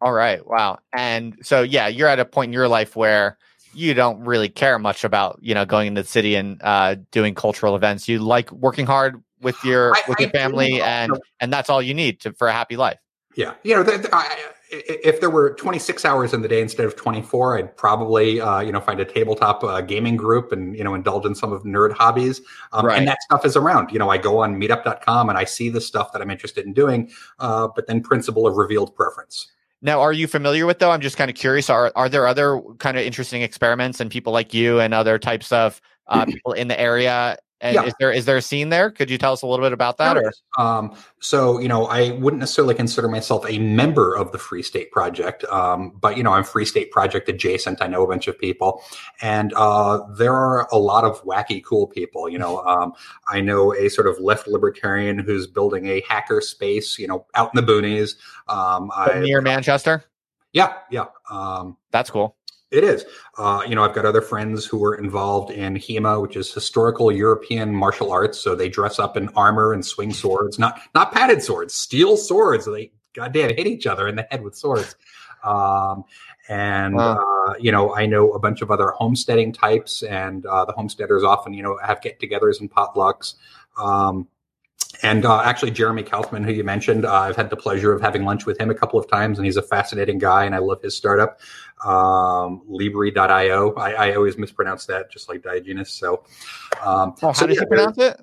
All right. Wow. And so, yeah, you're at a point in your life where you don't really care much about, you know, going into the city and uh, doing cultural events. You like working hard with *sighs* your I- with I your family, and and that's all you need to for a happy life. Yeah, you know, the, the, I, i- if there were 26 hours in the day instead of 24, I'd probably, uh, you know, find a tabletop uh, gaming group and you know indulge in some of nerd hobbies. Um, Right. And that stuff is around. You know, I go on Meetup.com and I see the stuff that I'm interested in doing, uh, but then principle of revealed preference. Now, are you familiar with though? I'm just kind of curious. Are are there other kind of interesting experiments and people like you and other types of uh, *clears throat* people in the area And Yeah. is there is there a scene there? Could you tell us a little bit about that? Or. Um, so, you know, I wouldn't necessarily consider myself a member of the Free State Project, um, but, you know, I'm Free State Project adjacent. I know a bunch of people, and uh, there are a lot of wacky, cool people. You know, *laughs* um, I know a sort of left libertarian who's building a hacker space, you know, out in the boonies. Um, I, near Manchester? yeah, yeah. Um, That's cool. It is. Uh, you know, I've got other friends who are involved in HEMA, which is historical European martial arts. So they dress up in armor and swing swords, not not padded swords, steel swords. They goddamn hit each other in the head with swords. Um, and Wow. uh, you know, I know a bunch of other homesteading types, and uh, the homesteaders often, you know, have get-togethers and potlucks. Um, and uh, actually, Jeremy Kauffman, who you mentioned, uh, I've had the pleasure of having lunch with him a couple of times, and he's a fascinating guy, and I love his startup, um, Libri.io. I, I always mispronounce that, just like Diogenes. So, um, Oh, how so does yeah, he pronounce it?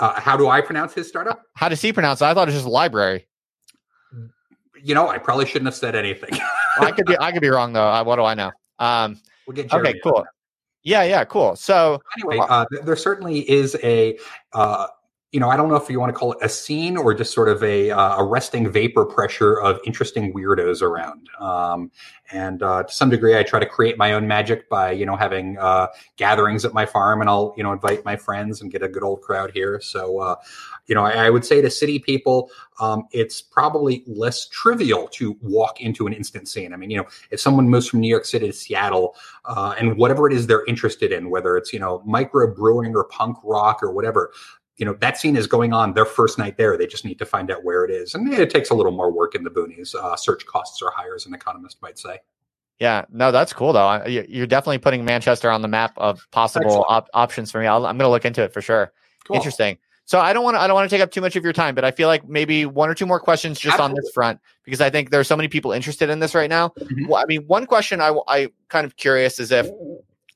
uh, how do I pronounce his startup? How does he pronounce it? I thought it was just library. You know, I probably shouldn't have said anything. I could be I could be wrong though. I, what do I know? Um, we'll get Jeremy okay, cool. Yeah, yeah, cool. So anyway, uh, there certainly is a, uh, you know, I don't know if you want to call it a scene or just sort of a, uh, a resting vapor pressure of interesting weirdos around. Um, and uh, to some degree, I try to create my own magic by, you know, having uh, gatherings at my farm, and I'll, you know, invite my friends and get a good old crowd here. So, uh, you know, I, I would say to city people, um, it's probably less trivial to walk into an instant scene. I mean, you know, if someone moves from New York City to Seattle, uh, and whatever it is they're interested in, whether it's you know micro brewing or punk rock or whatever, you know that scene is going on their first night there. They just need to find out where it is, and it takes a little more work in the boonies. Uh, search costs are higher, as an economist might say. yeah, no, that's cool though. I- you- You're definitely putting Manchester on the map of possible op- options for me. I'll, I'm going to look into it for sure. Cool. Interesting. So I don't want to I don't want to take up too much of your time, but I feel like maybe one or two more questions just on this front because I think there's so many people interested in this right now. Mhm. Well, I mean, one question I I kind of curious is if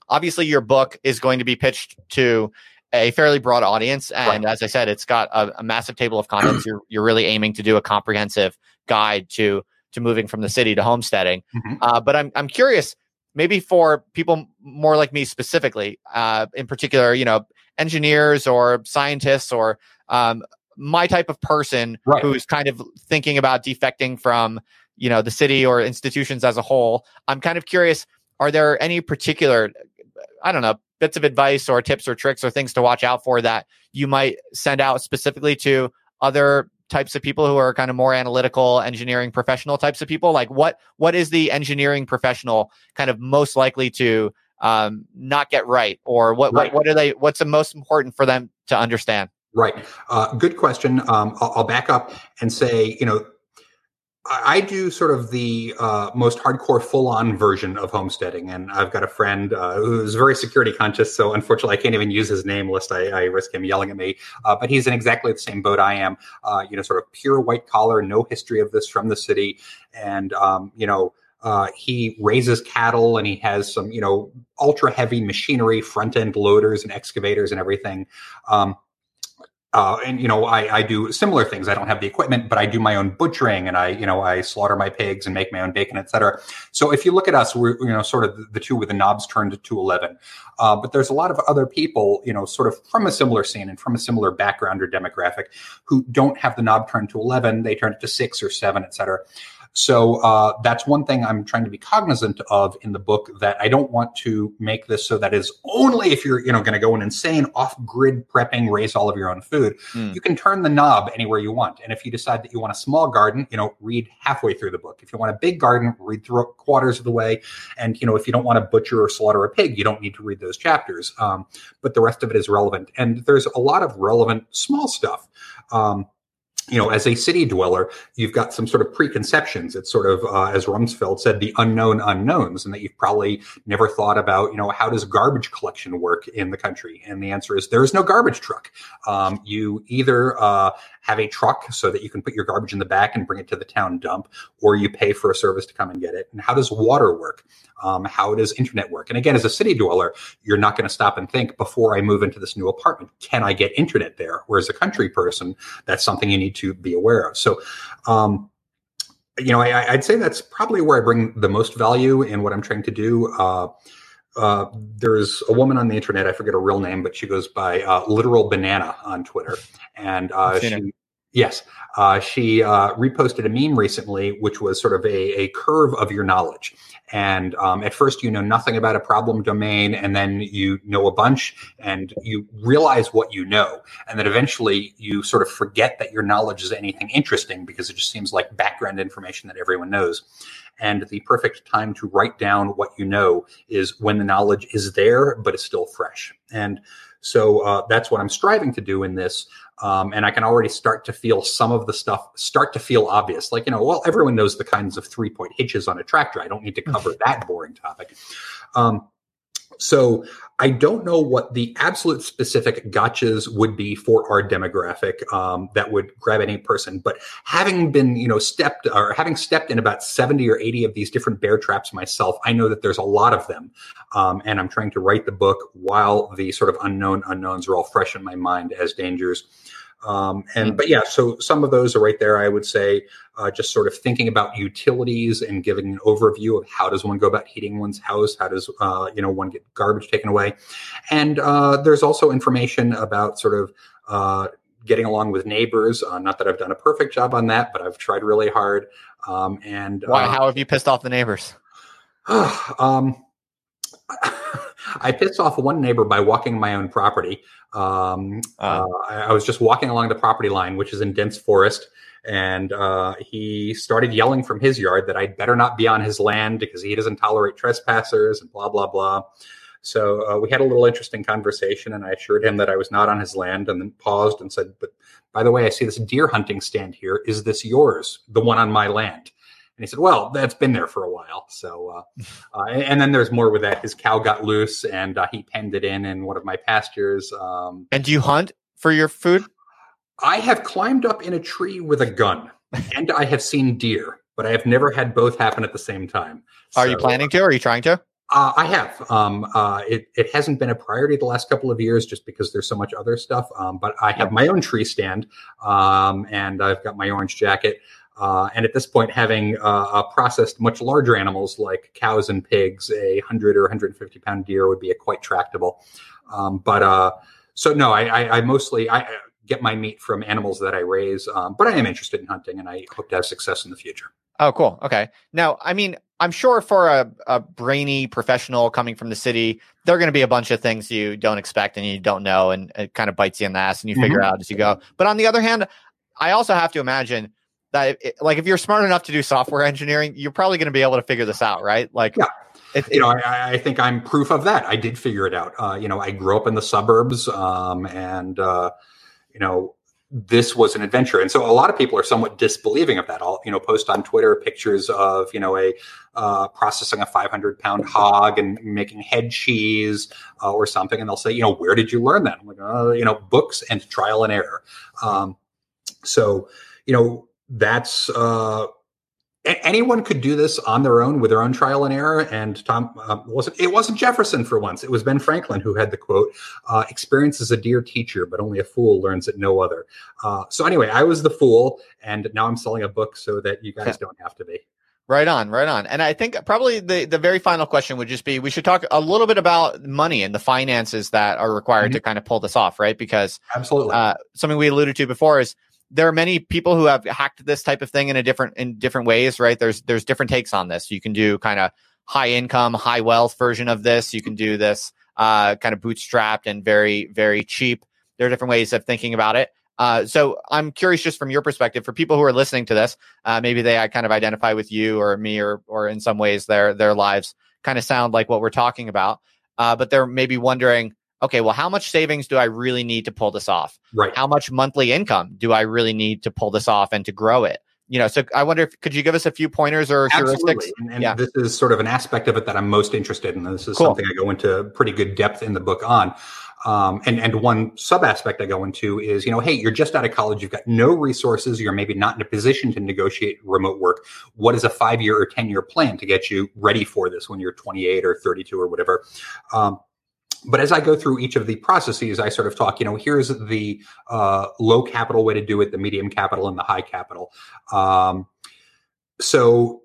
obviously your book is going to be pitched to a fairly broad audience, and as I said, it's got a, a massive table of contents. *clears throat* you're you're really aiming to do a comprehensive guide to to moving from the city to homesteading. Mhm. Uh, but I'm I'm curious, maybe for people more like me specifically, uh, in particular, you know, engineers or scientists or um, my type of person Right. who's kind of thinking about defecting from you know the city or institutions as a whole. I'm kind of curious: are there any particular, I don't know, bits of advice or tips or tricks or things to watch out for that you might send out specifically to other types of people who are kind of more analytical engineering professional types of people like what what is the engineering professional kind of most likely to um, not get right or what, Right. what what are they what's the most important for them to understand Right. Uh, good question. Um, I'll, I'll back up and say, you know, I, do sort of the uh, most hardcore, full-on version of homesteading, and I've got a friend uh, who's very security conscious. So unfortunately, I can't even use his name lest I, I risk him yelling at me. Uh, but he's in exactly the same boat I am. Uh, you know, sort of pure white collar, no history of this from the city, and um, you know. Uh, he raises cattle and he has some, you know, ultra heavy machinery, front end loaders and excavators and everything. Um, uh, and you know, I, I do similar things. I don't have the equipment, but I do my own butchering, and I, you know, I slaughter my pigs and make my own bacon, et cetera. So if you look at us, we're you know sort of the two with the knobs turned to eleven. Uh, but there's a lot of other people, you know, sort of from a similar scene and from a similar background or demographic, who don't have the knob turned to eleven. They turn it to six or seven, et cetera. So uh, that's one thing I'm trying to be cognizant of in the book. That I don't want to make this so that is only if you're you know going to go an insane off-grid prepping, raise all of your own food. Hmm. You can turn the knob anywhere you want. And if you decide that you want a small garden, you know, read halfway through the book. If you want a big garden, read through quarters of the way. And you know, if you don't want to butcher or slaughter a pig, you don't need to read those chapters. Um, but the rest of it is relevant. And there's a lot of relevant small stuff. Um, you know, as a city dweller, you've got some sort of preconceptions. It's sort of, uh, as Rumsfeld said, the unknown unknowns, and that you've probably never thought about, you know, how does garbage collection work in the country? And the answer is there is no garbage truck. Um, you either uh, have a truck so that you can put your garbage in the back and bring it to the town dump, or you pay for a service to come and get it. And how does water work? Um, how does internet work? And again, as a city dweller, you're not going to stop and think before I move into this new apartment, can I get internet there? Whereas a country person, that's something you need to be aware of. So, um, you know, I, I'd say that's probably where I bring the most value in what I'm trying to do. Uh, uh, there's a woman on the internet. I forget her real name, but she goes by uh, Literal Banana on Twitter, and uh, she Yes. Uh, she uh, reposted a meme recently, which was sort of a, a curve of your knowledge. And um, at first, you know nothing about a problem domain, and then you know a bunch, and you realize what you know. And then eventually, you sort of forget that your knowledge is anything interesting because it just seems like background information that everyone knows. And the perfect time to write down what you know is when the knowledge is there, but it's still fresh. And so uh, that's what I'm striving to do in this. Um, and I can already start to feel some of the stuff start to feel obvious. Like, you know, well, everyone knows the kinds of three point hitches on a tractor. I don't need to cover that boring topic. Um, so I don't know what the absolute specific gotchas would be for our demographic um, that would grab any person. But having been, you know, stepped or having stepped in about 70 or 80 of these different bear traps myself, I know that there's a lot of them. Um, and I'm trying to write the book while the sort of unknown unknowns are all fresh in my mind as dangers. Um, and hmm. but yeah, so some of those are right there. I would say uh, just sort of thinking about utilities and giving an overview of how does one go about heating one's house, how does uh, you know one get garbage taken away, and uh, there's also information about sort of uh, getting along with neighbors. Uh, not that I've done a perfect job on that, but I've tried really hard. Um, and why? Uh, how have you pissed off the neighbors? *sighs* um, I pissed off one neighbor by walking my own property. Um, uh, I, I, was just walking along the property line, which is in dense forest, and uh, he started yelling from his yard that I'd better not be on his land because he doesn't tolerate trespassers and blah blah blah. So uh, we had a little interesting conversation, and I assured him that I was not on his land, and then paused and said, "But by the way, I see this deer hunting stand here. Is this yours? The one on my land?" And he said, "Well, that's been there for a while." So, uh, uh, and then there's more with that. His cow got loose, and uh, he penned it in in one of my pastures. Um, and do you hunt for your food? I have climbed up in a tree with a gun, and I have seen deer, but I have never had both happen at the same time. Are so, you planning to? Or are you trying to? Uh, I have. Um, uh, it, it hasn't been a priority the last couple of years just because there's so much other stuff. Um, but I have my own tree stand um, and I've got my orange jacket. Uh, and at this point, having uh, processed much larger animals like cows and pigs, a 100 or 150 pound deer would be a quite tractable. Um, but uh, so, no, I, I, I mostly I get my meat from animals that I raise, um, but I am interested in hunting and I hope to have success in the future. Oh, cool. Okay. Now, I mean, I'm sure for a, a brainy professional coming from the city, there are going to be a bunch of things you don't expect and you don't know, and it kind of bites you in the ass and you mm-hmm. figure out as you go. But on the other hand, I also have to imagine that it, like if you're smart enough to do software engineering, you're probably going to be able to figure this out, right? Like, yeah. It, you know, I, I, think I'm proof of that. I did figure it out. Uh, you know, I grew up in the suburbs, um, and uh, you know, this was an adventure. And so, a lot of people are somewhat disbelieving of that. I'll you know post on Twitter pictures of you know a uh, processing a 500 pound hog and making head cheese uh, or something, and they'll say, you know, where did you learn that? I'm like, uh, you know, books and trial and error. Um, so, you know that's uh, anyone could do this on their own with their own trial and error. And Tom uh, wasn't it wasn't Jefferson for once. It was Ben Franklin who had the quote: uh, "Experience is a dear teacher, but only a fool learns it no other." Uh, so anyway, I was the fool, and now I'm selling a book so that you guys don't have to be. Right on, right on. And I think probably the, the very final question would just be we should talk a little bit about money and the finances that are required mm-hmm. to kind of pull this off, right? Because absolutely uh, something we alluded to before is there are many people who have hacked this type of thing in a different in different ways, right? There's there's different takes on this. You can do kind of high income, high wealth version of this. You can do this uh, kind of bootstrapped and very very cheap. There are different ways of thinking about it. Uh, so I'm curious, just from your perspective, for people who are listening to this, uh, maybe they uh, kind of identify with you or me, or or in some ways their their lives kind of sound like what we're talking about. Uh, but they're maybe wondering, okay, well, how much savings do I really need to pull this off? Right. How much monthly income do I really need to pull this off and to grow it? You know, so I wonder if could you give us a few pointers or Absolutely. heuristics? And, and yeah. this is sort of an aspect of it that I'm most interested in. This is cool. something I go into pretty good depth in the book on. Um, and and one sub aspect I go into is, you know, hey, you're just out of college, you've got no resources, you're maybe not in a position to negotiate remote work. What is a five year or ten year plan to get you ready for this when you're 28 or 32 or whatever? Um, but as I go through each of the processes, I sort of talk, you know, here's the uh, low capital way to do it, the medium capital, and the high capital. Um, so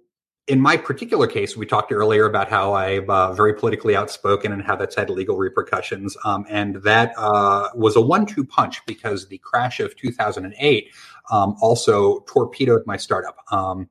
in my particular case, we talked earlier about how I'm uh, very politically outspoken and how that's had legal repercussions. Um, and that uh, was a one two punch because the crash of 2008 um, also torpedoed my startup. Um,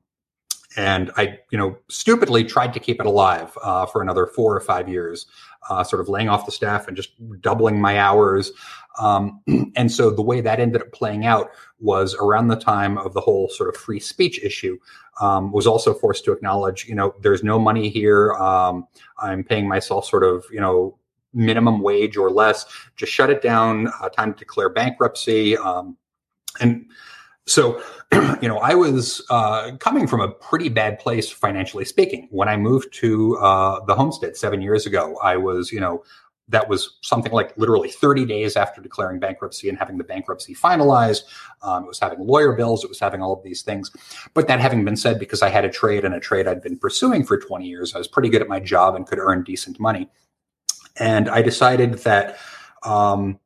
and I, you know, stupidly tried to keep it alive uh, for another four or five years, uh, sort of laying off the staff and just doubling my hours. Um, *clears throat* and so the way that ended up playing out was around the time of the whole sort of free speech issue. Um, was also forced to acknowledge, you know, there's no money here. Um, I'm paying myself sort of, you know, minimum wage or less. Just shut it down. Uh, time to declare bankruptcy. Um, and so, *clears throat* you know, I was uh, coming from a pretty bad place financially speaking. When I moved to uh, the homestead seven years ago, I was, you know, that was something like literally 30 days after declaring bankruptcy and having the bankruptcy finalized. Um, it was having lawyer bills. It was having all of these things. But that having been said, because I had a trade and a trade I'd been pursuing for 20 years, I was pretty good at my job and could earn decent money. And I decided that, um,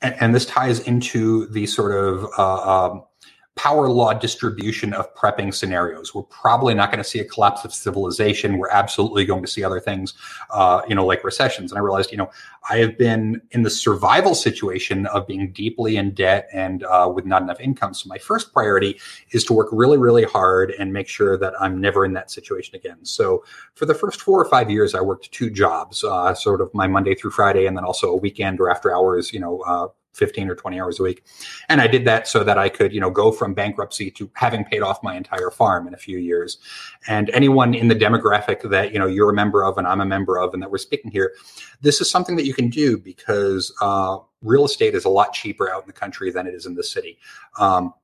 and, and, this ties into the sort of uh, um, power law distribution of prepping scenarios. We're probably not going to see a collapse of civilization. We're absolutely going to see other things, uh, you know, like recessions. And I realized, you know, I have been in the survival situation of being deeply in debt and uh, with not enough income. So my first priority is to work really, really hard and make sure that I'm never in that situation again. So for the first four or five years, I worked two jobs, uh, sort of my Monday through Friday, and then also a weekend or after hours, you know, uh, 15 or 20 hours a week. And I did that so that I could, you know, go from bankruptcy to having paid off my entire farm in a few years. And anyone in the demographic that, you know, you're a member of and I'm a member of and that we're speaking here, this is something that you can do because uh, real estate is a lot cheaper out in the country than it is in the city. Um,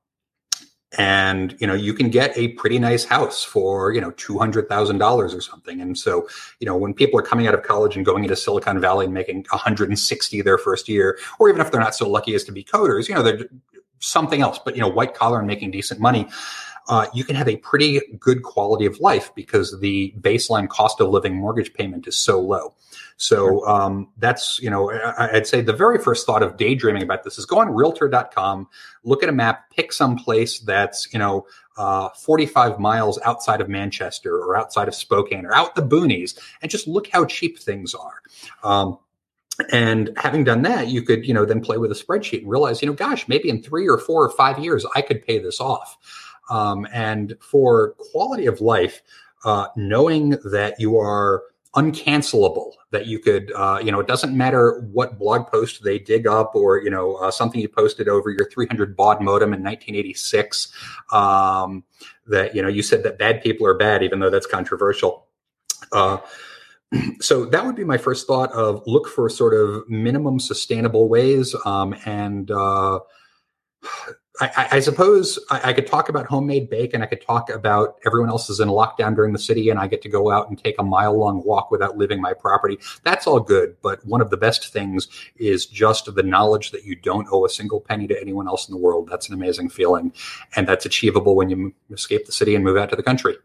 and you know you can get a pretty nice house for you know $200000 or something. And so you know when people are coming out of college and going into silicon valley and making 160 their first year or even if they're not so lucky as to be coders you know they're something else. But you know white collar and making decent money uh, you can have a pretty good quality of life because the baseline cost of living mortgage payment is so low. So um, that's, you know, I'd say the very first thought of daydreaming about this is go on realtor.com, look at a map, pick some place that's, you know, uh, 45 miles outside of Manchester or outside of Spokane or out the boonies and just look how cheap things are. Um, and having done that, you could, you know, then play with a spreadsheet and realize, you know, gosh, maybe in three or four or five years, I could pay this off. Um, and for quality of life, uh, knowing that you are uncancelable that you could uh, you know it doesn't matter what blog post they dig up or you know uh, something you posted over your 300 baud modem in 1986 um, that you know you said that bad people are bad even though that's controversial. Uh, *clears throat* so that would be my first thought of look for sort of minimum sustainable ways um, and uh, I, I, suppose I, I, could talk about homemade bacon. I could talk about everyone else is in lockdown during the city and I get to go out and take a mile long walk without leaving my property. That's all good. But one of the best things is just the knowledge that you don't owe a single penny to anyone else in the world. That's an amazing feeling. And that's achievable when you escape the city and move out to the country.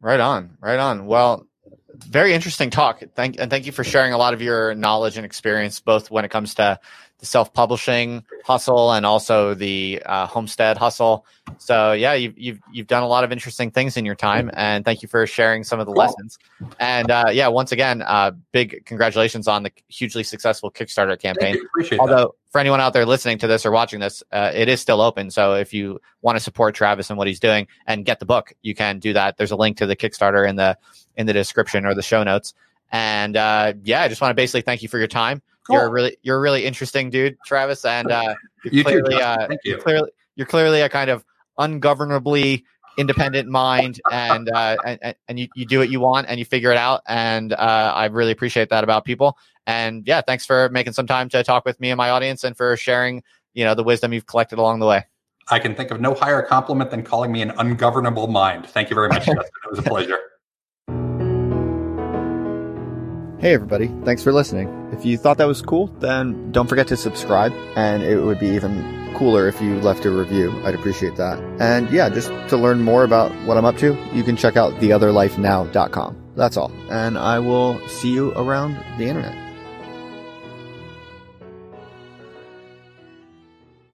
Right on. Right on. Well, very interesting talk. Thank and thank you for sharing a lot of your knowledge and experience, both when it comes to the self-publishing hustle and also the uh, homestead hustle. So yeah, you've, you've you've done a lot of interesting things in your time, and thank you for sharing some of the lessons. And uh, yeah, once again, uh, big congratulations on the hugely successful Kickstarter campaign. Although that. for anyone out there listening to this or watching this, uh, it is still open. So if you want to support Travis and what he's doing and get the book, you can do that. There's a link to the Kickstarter in the in the description or the show notes. And uh, yeah, I just want to basically thank you for your time. Cool. You're a really you're a really interesting dude, Travis, and uh, you're you clearly too, uh, Thank you. You're clearly you're clearly a kind of ungovernably independent mind, and uh, and, and you, you do what you want and you figure it out, and uh, I really appreciate that about people. And yeah, thanks for making some time to talk with me and my audience, and for sharing you know the wisdom you've collected along the way. I can think of no higher compliment than calling me an ungovernable mind. Thank you very much, *laughs* Justin. It was a pleasure. Hey, everybody. Thanks for listening. If you thought that was cool, then don't forget to subscribe, and it would be even cooler if you left a review. I'd appreciate that. And yeah, just to learn more about what I'm up to, you can check out theotherlifenow.com. That's all. And I will see you around the internet.